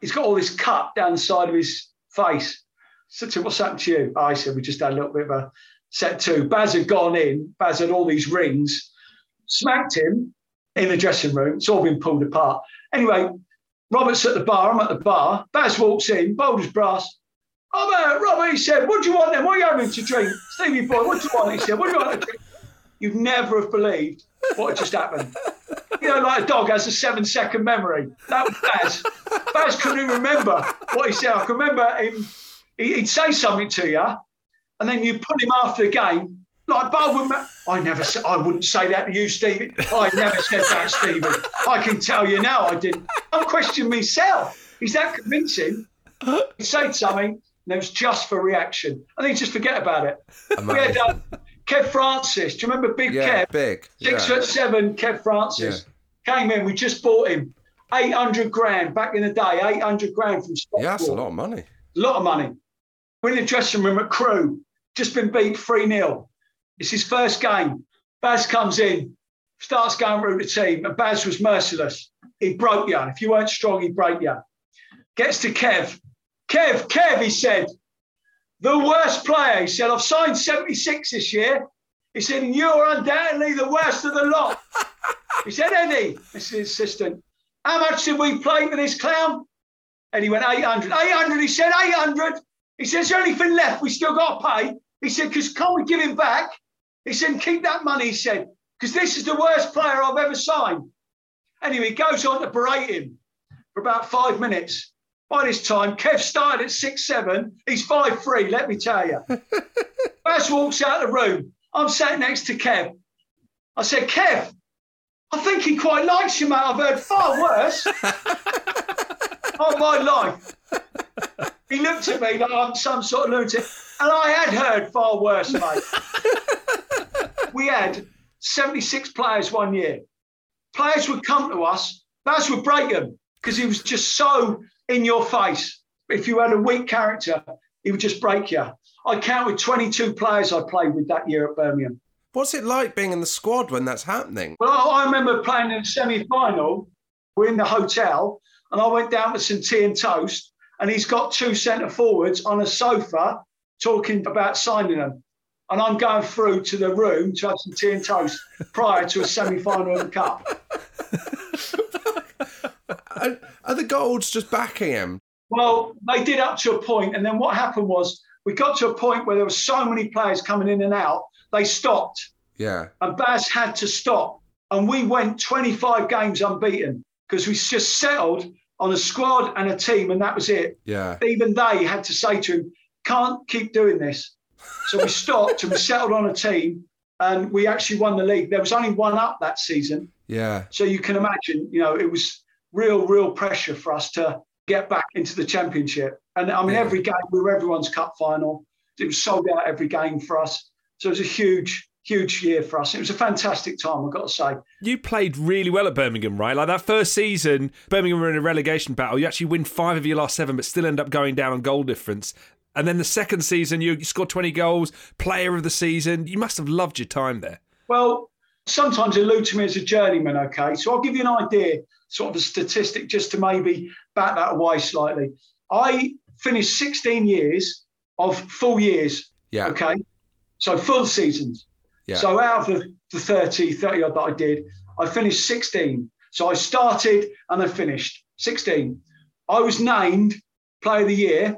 He's got all this cut down the side of his face. Said to him, What's happened to you? I said, We just had a little bit of a set two. Baz had gone in. Baz had all these rings, smacked him in the dressing room. It's all been pulled apart. Anyway, Robert's at the bar. I'm at the bar. Baz walks in, bold as brass. Oh, man, Robert, he said, What do you want then? What are you having to drink? Stevie boy, what do you want? He said, What do you want to drink? You'd never have believed what had just happened. You know, like a dog has a seven second memory. That was Baz. Baz couldn't even remember what he said. I can remember him, he- he'd say something to you, and then you put him after the game. Like, but I I never said, I wouldn't say that to you, Stephen. I never said that, Stephen. I can tell you now I didn't. I'm questioning myself. Is that convincing. He said something, and it was just for reaction. I think just forget about it. We had uh, Kev Francis. Do you remember Big Yeah, Kev? big. Six yeah. foot seven, Kev Francis. Came in, we just bought him. 800 grand back in the day, 800 grand from Stockport. Yeah, that's a lot of money. A lot of money. We're in the dressing room at Crewe, just been beat 3 0. It's his first game. Baz comes in, starts going through the team, and Baz was merciless. He broke you. If you weren't strong, he'd break you. Gets to Kev. Kev, Kev, he said, the worst player. He said, I've signed 76 this year. He said, you're undoubtedly the worst of the lot. [LAUGHS] he said, Eddie, this is his assistant, how much did we play for this clown? And he went, 800. 800, he said, 800. He said, is there anything left we still got to pay? He said, because can't we give him back? He said, keep that money, he said, because this is the worst player I've ever signed. Anyway, he goes on to berate him for about five minutes. By this time, Kev started at six seven. He's five three. Let me tell you. [LAUGHS] Baz walks out of the room. I'm sat next to Kev. I said, Kev, I think he quite likes you, mate. I've heard far worse. [LAUGHS] oh my life. He looked at me like I'm some sort of lunatic, and I had heard far worse, mate. [LAUGHS] we had 76 players one year. Players would come to us, Baz would break them because he was just so in your face. If you had a weak character, he would just break you. I counted 22 players I played with that year at Birmingham. What's it like being in the squad when that's happening? Well, I I remember playing in the semi-final. We're in the hotel, and I went down for some tea and toast. And he's got two centre forwards on a sofa talking about signing them. And I'm going through to the room to have some tea and toast prior to a semi-final of the cup. [LAUGHS] Are, are the golds just backing him? Well, they did up to a point, and then what happened was we got to a point where there were so many players coming in and out, they stopped. Yeah. and Baz had to stop. And we went 25 games unbeaten because we just settled on a squad and a team, and that was it. Yeah. Even they had to say to him, can't keep doing this. So we stopped and we settled on a team, and we actually won the league. There was only one up that season. Yeah. So you can imagine, you know, it was real, real pressure for us to get back into the championship. And I mean, Yeah. every game, we were everyone's cup final. It was sold out every game for us. So it was a huge, huge year for us. It was a fantastic time, I've got to say. You played really well at Birmingham, right? Like that first season, Birmingham were in a relegation battle. You actually win five of your last seven, but still end up going down on goal difference. And then the second season, you scored 20 goals, player of the season. You must have loved your time there. Well, sometimes allude to me as a journeyman, okay? So I'll give you an idea, sort of a statistic, just to maybe back that away slightly. I finished 16 years of full years, Yeah. okay? So full seasons. Yeah. So out of the, the 30, 30 odd that I did, I finished 16. So I started and I finished 16. I was named Player of the Year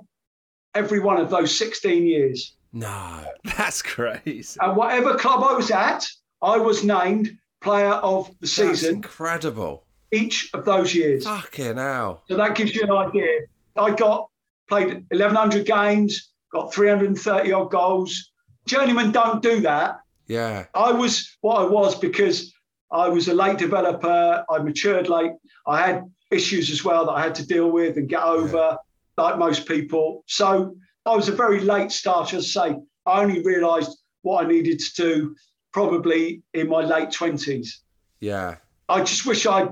every one of those 16 years. No, [LAUGHS] that's crazy. And whatever club I was at, I was named Player of the That's Season incredible. each of those years. Fucking hell. So that gives you an idea. I got played 1,100 games, got 330 odd goals. Journeymen don't do that. Yeah. I was what I was because I was a late developer. I matured late. I had issues as well that I had to deal with and get over, like most people. So I was a very late starter. As I say, I only realised what I needed to do probably in my late 20s. Yeah. I just wish I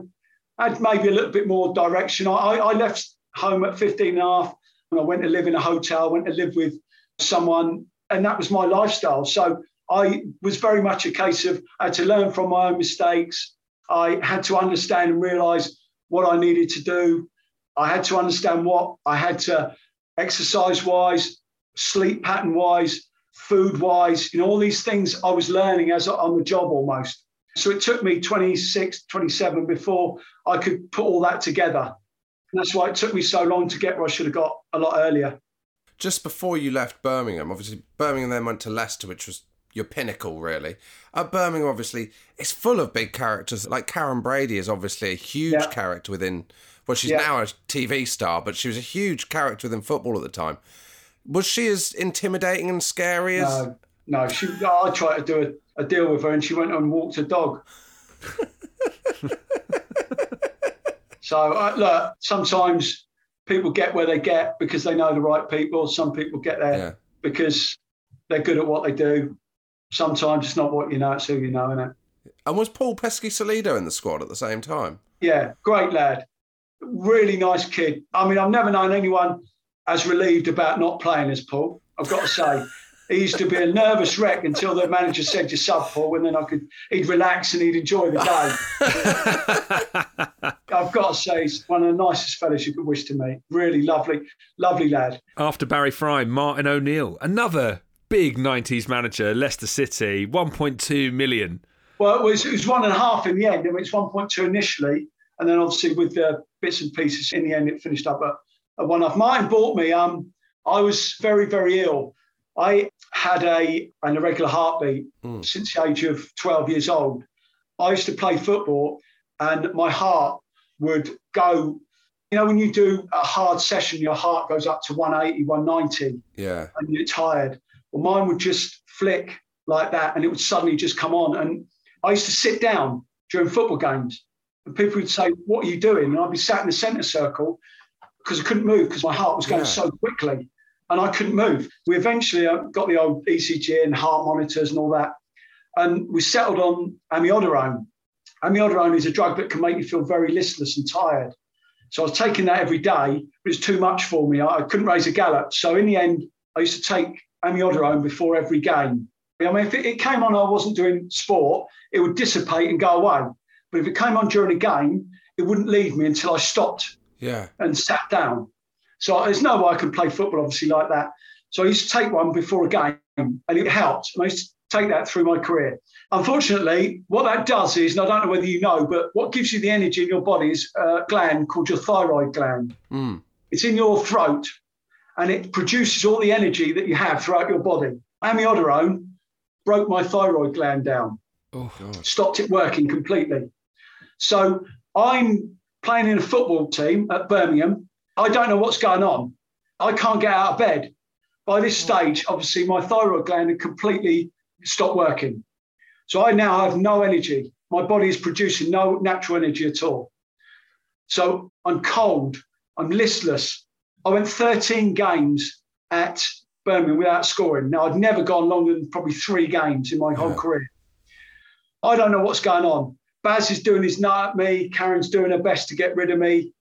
had maybe a little bit more direction. I, I left home at 15 and a half and I went to live in a hotel, went to live with someone, and that was my lifestyle. So I was very much a case of I had to learn from my own mistakes. I had to understand and realize what I needed to do. I had to understand what I had to exercise wise, sleep pattern wise, food wise, you know, all these things I was learning as on the job almost. So it took me 26, 27 before I could put all that together. And that's why it took me so long to get where I should have got a lot earlier. Just before you left Birmingham, obviously Birmingham then went to Leicester, which was your pinnacle, really. At Birmingham, obviously, it's full of big characters. Like Karren Brady is obviously a huge Yeah. character within. Well, she's Yeah. now a TV star, but she was a huge character within football at the time. Was she as intimidating and scary as? No, no. She, I tried to do a, a deal with her, and she went and walked a dog. [LAUGHS] so uh, look, sometimes people get where they get because they know the right people. Some people get there Yeah. because they're good at what they do. Sometimes it's not what you know; it's who you know, innit? And was Paul Peschisolido in the squad at the same time? Yeah, great lad. Really nice kid. I mean, I've never known anyone as relieved about not playing as Paul. I've got to say. He used to be a nervous wreck until the manager said you sub Paul, and then I could he'd relax and he'd enjoy the day. [LAUGHS] I've got to say, he's one of the nicest fellows you could wish to meet. Really lovely, lovely lad. After Barry Fry, Martin O'Neill, another big 90s manager, Leicester City, 1.2 million. Well, it was, it was one and a half in the end. I mean, it's 1.2 initially, and then obviously with the bits and pieces in the end, it finished up at, at one half. Martin bought me. Um, I was very, very ill. I had a an irregular heartbeat since the age of 12 years old. I used to play football, and my heart would go. You know, when you do a hard session, your heart goes up to 180, 190 Yeah. and you're tired. Well, mine would just flick like that and it would suddenly just come on. And I used to sit down during football games and people would say, What are you doing? And I'd be sat in the centre circle because I couldn't move because my heart was going Yeah. so quickly and I couldn't move. We eventually uh, got the old ECG and heart monitors and all that. And we settled on amiodarone. Amiodarone is a drug that can make you feel very listless and tired. So I was taking that every day, but it was too much for me. I couldn't raise a gallop. So in the end, I used to take amiodarone before every game. I mean, if it came on, I wasn't doing sport, it would dissipate and go away. But if it came on during a game, it wouldn't leave me until I stopped Yeah. and sat down. So there's no way I can play football, obviously, like that. So I used to take one before a game, and it helped. And I used to take that through my career. Unfortunately, what that does is, and I don't know whether you know, but what gives you the energy in your body is a gland called your thyroid gland. Mm. It's in your throat, and it produces all the energy that you have throughout your body. Amiodarone broke my thyroid gland down Oh, God. stopped it working completely. So I'm playing in a football team at Birmingham. I don't know what's going on. I can't get out of bed. By this stage, obviously, my thyroid gland had completely stopped working. So I now have no energy. My body is producing no natural energy at all. So I'm cold. I'm listless. I went 13 games at Birmingham without scoring. Now, I'd never gone longer than probably three games in my whole career. I don't know what's going on. Baz is doing his nut at me. Karren's doing her best to get rid of me.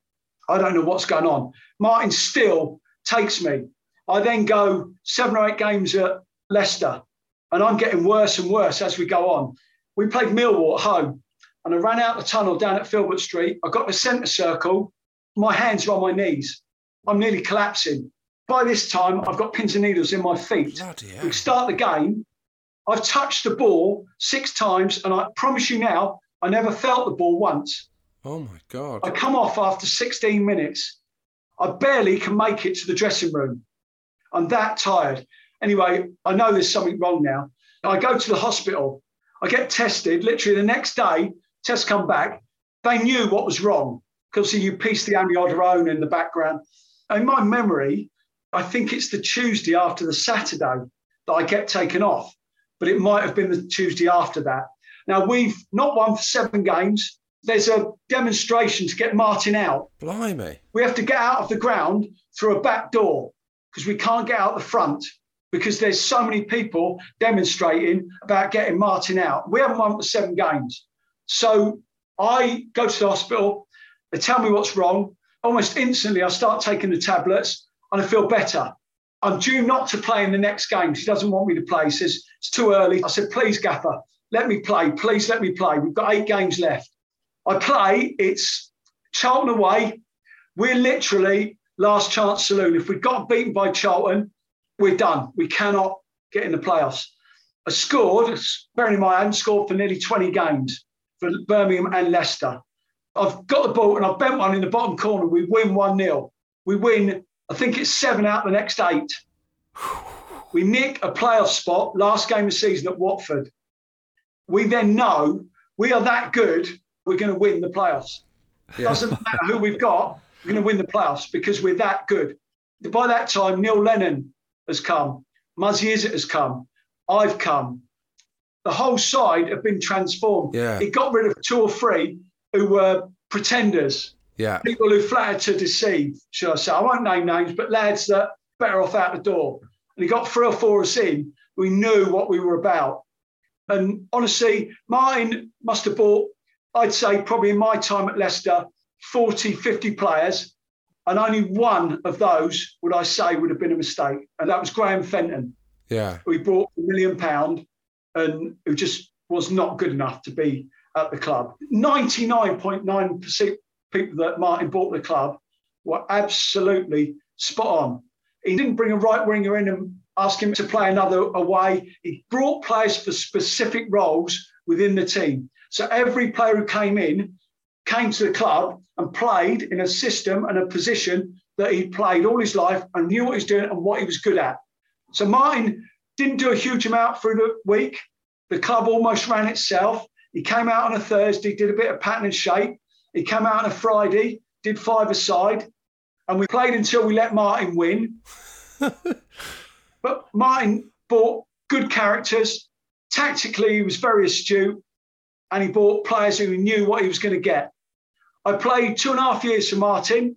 I don't know what's going on. Martin still takes me. I then go seven or eight games at Leicester, and I'm getting worse and worse as we go on. We played Millwall at home, and I ran out the tunnel down at Filbert Street. I got the centre circle. My hands are on my knees. I'm nearly collapsing. By this time, I've got pins and needles in my feet. We start the game. I've touched the ball six times, and I promise you now, I never felt the ball once. Oh my god! I come off after 16 minutes. I barely can make it to the dressing room. I'm that tired. Anyway, I know there's something wrong now. I go to the hospital. I get tested. Literally the next day, tests come back. They knew what was wrong because you piece the amiodarone in the background. In my memory, I think it's the Tuesday after the Saturday that I get taken off, but it might have been the Tuesday after that. Now we've not won for seven games. There's a demonstration to get Martin out. Blimey. We have to get out of the ground through a back door because we can't get out the front because there's so many people demonstrating about getting Martin out. We haven't won for seven games. So I go to the hospital, they tell me what's wrong. Almost instantly, I start taking the tablets and I feel better. I'm due not to play in the next game. She doesn't want me to play. He says, it's too early. I said, please, Gaffer, let me play. Please let me play. We've got eight games left. I play, it's Charlton away. We're literally last chance saloon. If we got beaten by Charlton, we're done. We cannot get in the playoffs. I scored, bearing in mind, I hadn't scored for nearly 20 games for Birmingham and Leicester. I've got the ball and I've bent one in the bottom corner. We win 1 0. We win, I think it's seven out of the next eight. We nick a playoff spot last game of season at Watford. We then know we are that good, we're going to win the playoffs. Yeah. Doesn't matter who we've got, we're going to win the playoffs because we're that good. By that time, Neil Lennon has come, Muzzy Izzet has come, I've come. The whole side have been transformed. Yeah. It got rid of two or three who were pretenders, Yeah. people who flattered to deceive, should I say. I won't name names, but lads that better off out the door. And he got three or four of us in. We knew what we were about. And honestly, Martin must have bought, I'd say, probably in my time at Leicester, 40, 50 players. And only one of those would I say would have been a mistake. And that was Graham Fenton, Yeah. who he brought a million pound and who just was not good enough to be at the club. 99.9% people that Martin bought the club were absolutely spot on. He didn't bring a right winger in and ask him to play another away. He brought players for specific roles within the team. So every player who came in came to the club and played in a system and a position that he played all his life and knew what he was doing and what he was good at. So Martin didn't do a huge amount through the week. The club almost ran itself. He came out on a Thursday, did a bit of pattern and shape. He came out on a Friday, did five aside, and we played until we let Martin win. [LAUGHS] but Martin bought good characters. Tactically, he was very astute, and he bought players who knew what he was going to get. I played two and a half years for Martin.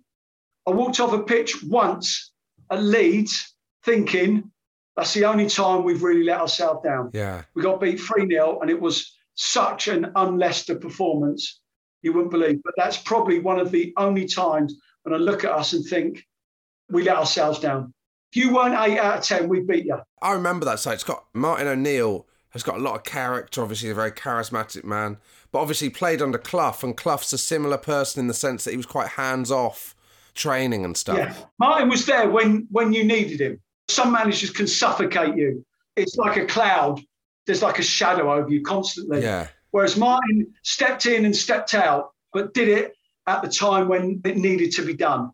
I walked off a pitch once at Leeds thinking that's the only time we've really let ourselves down. Yeah. We got beat 3 0, and it was such an un Leicester performance, you wouldn't believe. But that's probably one of the only times when I look at us and think we let ourselves down. You weren't 8 out of 10, we'd beat you. I remember that side. It's got Martin O'Neill has got a lot of character. Obviously, a very charismatic man, but obviously played under Clough, and Clough's a similar person in the sense that he was quite hands off, training and stuff. Yeah. Martin was there when, when you needed him. Some managers can suffocate you. It's like a cloud. There's like a shadow over you constantly. Yeah. Whereas Martin stepped in and stepped out, but did it at the time when it needed to be done.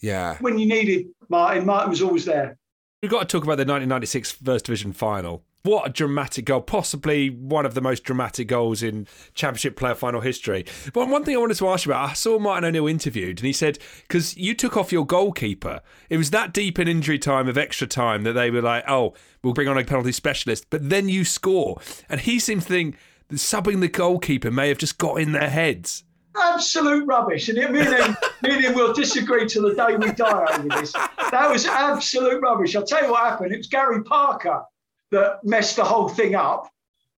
Yeah. When you needed Martin, Martin was always there. We've got to talk about the 1996 First Division final. What a dramatic goal, possibly one of the most dramatic goals in Championship player final history. But one thing I wanted to ask you about, I saw Martin O'Neill interviewed, and he said, because you took off your goalkeeper, it was that deep in injury time of extra time that they were like, oh, we'll bring on a penalty specialist, but then you score. And he seems to think subbing the goalkeeper may have just got in their heads. Absolute rubbish. And me and, him, [LAUGHS] me and him will disagree till the day we die over this. That was absolute rubbish. I'll tell you what happened. It was Gary Parker that messed the whole thing up.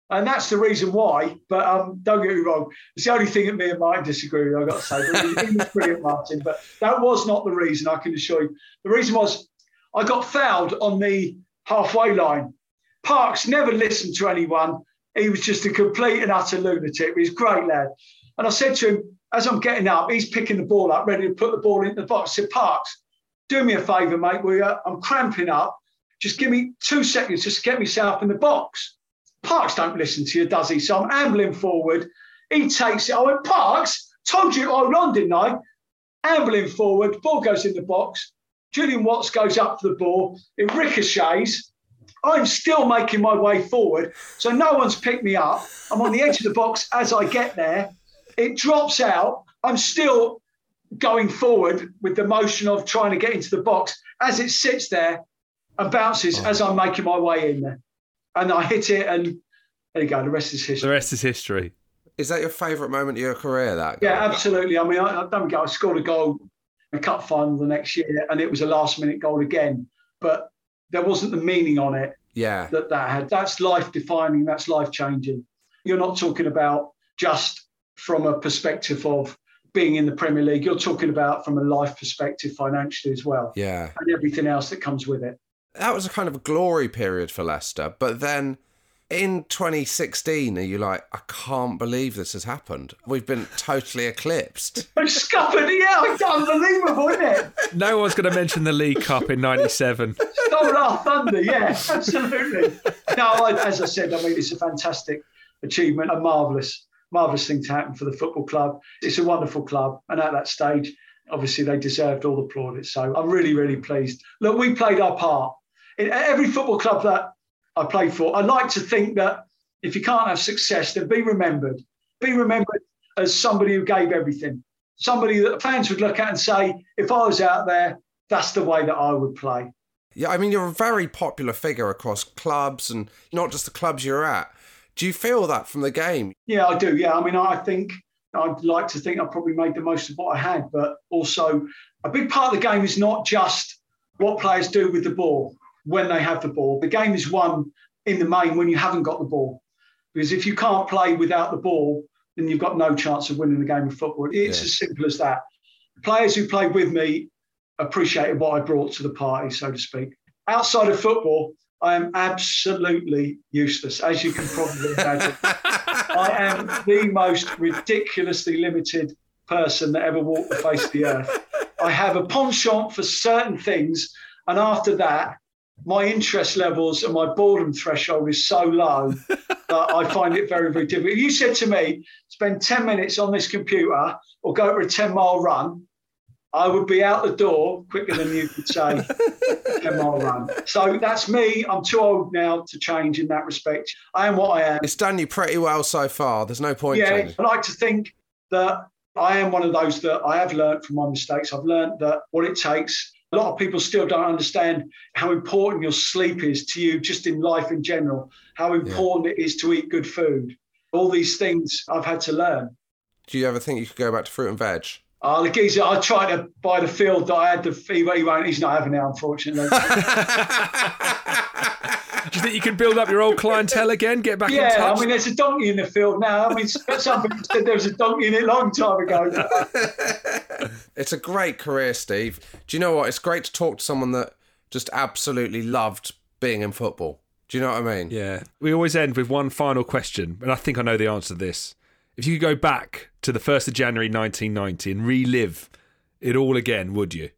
And that's the reason why. But um, don't get me wrong. It's the only thing that me and Martin disagree with, I've got to say. But he, was brilliant, Martin. But that was not the reason, I can assure you. The reason was I got fouled on the halfway line. Parks never listened to anyone. He was just a complete and utter lunatic. He's a great lad. And I said to him, as I'm getting up, he's picking the ball up, ready to put the ball into the box. I said, Parks, do me a favour, mate. Will you? I'm cramping up. Just give me two seconds just to get myself in the box. Parks don't listen to you, does he? So I'm ambling forward. He takes it. I went, Parks, Told you I run, didn't I? Ambling forward, ball goes in the box. Julian Watts goes up for the ball. It ricochets. I'm still making my way forward. So no one's picked me up. I'm on the edge of the box as I get there. It drops out. I'm still going forward with the motion of trying to get into the box as it sits there and bounces oh. as I'm making my way in there. And I hit it, and there you go. The rest is history. The rest is history. Is that your favourite moment of your career? That Yeah, absolutely. I mean, I, I don't get. I scored a goal in a cup final the next year, and it was a last minute goal again. But there wasn't the meaning on it yeah. that that had. That's life defining. That's life changing. You're not talking about just from a perspective of being in the Premier League. You're talking about from a life perspective financially as well. Yeah. And everything else that comes with it. That was a kind of a glory period for Leicester, but then in 2016, are you like, I can't believe this has happened? We've been totally eclipsed. [LAUGHS] I'm scuppered, yeah, it's unbelievable, isn't it? No one's going to mention the League Cup in '97. Stole our thunder, yeah, absolutely. No, I, as I said, I mean, it's a fantastic achievement, a marvellous, marvellous thing to happen for the football club. It's a wonderful club, and at that stage, obviously, they deserved all the plaudits. So I'm really, really pleased. Look, we played our part. In every football club that I played for, I like to think that if you can't have success, then be remembered. Be remembered as somebody who gave everything, somebody that fans would look at and say, if I was out there, that's the way that I would play. Yeah, I mean, you're a very popular figure across clubs and not just the clubs you're at. Do you feel that from the game? Yeah, I do. Yeah, I mean, I think I'd like to think I probably made the most of what I had, but also a big part of the game is not just what players do with the ball when they have the ball. The game is won in the main when you haven't got the ball. Because if you can't play without the ball, then you've got no chance of winning the game of football. It's Yeah. as simple as that. Players who played with me appreciated what I brought to the party, so to speak. Outside of football, I am absolutely useless, as you can probably imagine. [LAUGHS] I am the most ridiculously limited person that ever walked the face of the earth. I have a penchant for certain things, and after that, my interest levels and my boredom threshold is so low that I find it very, very difficult. If you said to me, spend 10 minutes on this computer or go for a 10 mile run, I would be out the door quicker than you could say 10 mile run. So that's me. I'm too old now to change in that respect. I am what I am. It's done you pretty well so far. There's no point Yeah, changing. I like to think that I am one of those that I have learned from my mistakes. I've learned that what it takes. A lot of people still don't understand how important your sleep is to you, just in life in general, how important it is to eat good food. All these things I've had to learn. Do you ever think you could go back to fruit and veg? Uh, the geezer, I tried to buy the field that I had the fever. He won't. He's not having it, unfortunately. [LAUGHS] Do you think you can build up your old clientele again? Get back in yeah, touch? I mean, there's a donkey in the field now. I mean, [LAUGHS] somebody said there was a donkey in it a long time ago. [LAUGHS] It's a great career, Steve. Do you know what? It's great to talk to someone that just absolutely loved being in football. Do you know what I mean? Yeah. We always end with one final question, and I think I know the answer to this. If you could go back to the 1st of January 1990 and relive it all again, would you?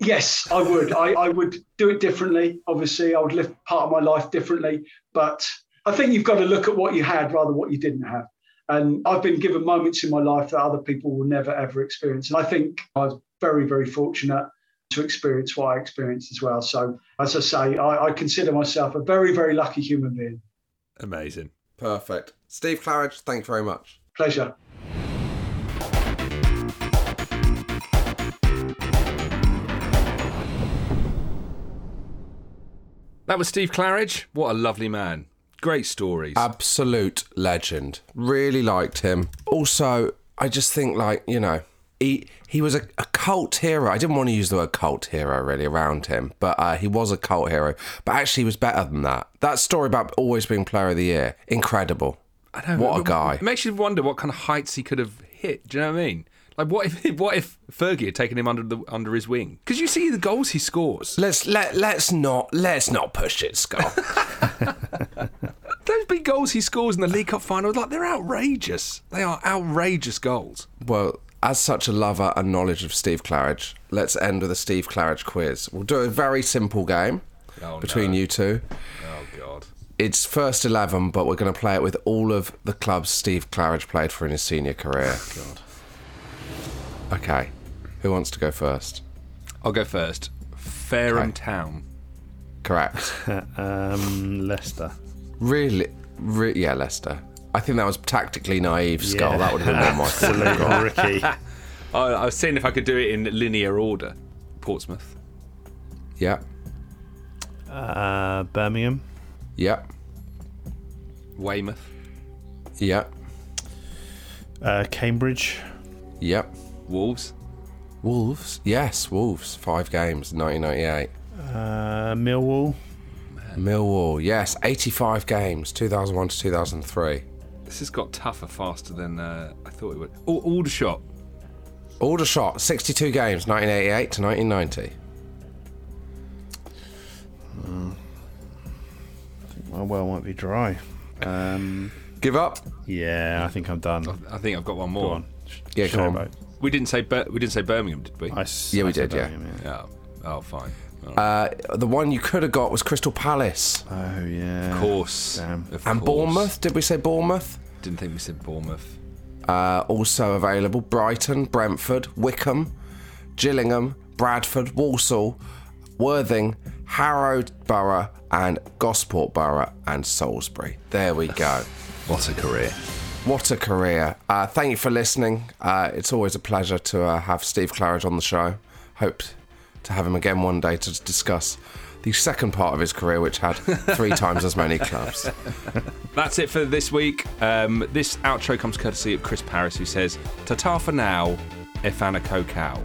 Yes, I would. I, I would do it differently. Obviously, I would live part of my life differently. But I think you've got to look at what you had rather than what you didn't have. And I've been given moments in my life that other people will never ever experience. And I think I was very, very fortunate to experience what I experienced as well. So, as I say, I, I consider myself a very, very lucky human being. Amazing. Perfect. Steve Claridge, thank you very much. Pleasure. That was Steve Claridge. What a lovely man. Great stories. Absolute legend. Really liked him. Also, I just think like, you know, he he was a, a cult hero. I didn't want to use the word cult hero really around him, but uh, he was a cult hero. But actually, he was better than that. That story about always being player of the year, incredible. I know, what a guy. It makes you wonder what kind of heights he could have hit. Do you know what I mean? Like, what if [LAUGHS] what if Fergie had taken him under the under his wing? Because you see the goals he scores. Let's let let's not let's not push it, Scott. [LAUGHS] [LAUGHS] Those big goals he scores in the League Cup final, like they're outrageous. They are outrageous goals. well, as such a lover and knowledge of Steve Claridge, let's end with a Steve Claridge quiz. We'll do a very simple game Oh, between no. you two. Oh God. It's first 11, but we're going to play it with all of the clubs Steve Claridge played for in his senior career. Oh, God. Okay. Who wants to go first? I'll go first. Fareham Town. Correct. [LAUGHS] um, Leicester. Really? Re- yeah, Leicester. I think that was tactically naive, Scull. Yeah. That would have been more [LAUGHS] my Absolute got. rookie. [LAUGHS] I, I was seeing if I could do it in linear order. Portsmouth. Yeah. Uh, Birmingham. Yeah. Weymouth. Yeah. Uh, Cambridge. Yep. Wolves. Wolves. Yes, Wolves. Five games, 1998. Uh, Millwall. Millwall. Yes, 85 games, 2001 to 2003. This has got tougher faster than uh, I thought it would. Al- Aldershot. Aldershot, 62 games, 1988 to 1990. I think my well might be dry. Um, Give up? Yeah, I think I'm done. I think I've got one more. Go on. Yeah, come on. Showboat. We didn't say Bir- we didn't say Birmingham, did we? I s- Yeah, we I said did, yeah. Birmingham, Yeah. Oh, fine. All Uh, the one you could have got was Crystal Palace. Oh yeah. Of course. Damn. Of And course. Bournemouth. Did we say Bournemouth? Didn't think we said Bournemouth. Uh, also available Brighton, Brentford, Wycombe, Gillingham, Bradford, Walsall, Worthing, Harrow Borough, and Gosport Borough and Salisbury. There we go. What a career. What a career. Uh, thank you for listening. Uh, it's always a pleasure to uh, have Steve Claridge on the show. Hope to have him again one day to discuss the second part of his career, which had three [LAUGHS] times as many clubs. That's it for this week. Um, this outro comes courtesy of Chris Paris, who says, "Tata for now, Efana Kokau."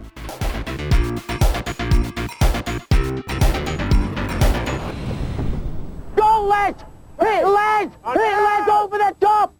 Go, lads! Hit, lads! Hit, lads, over the top!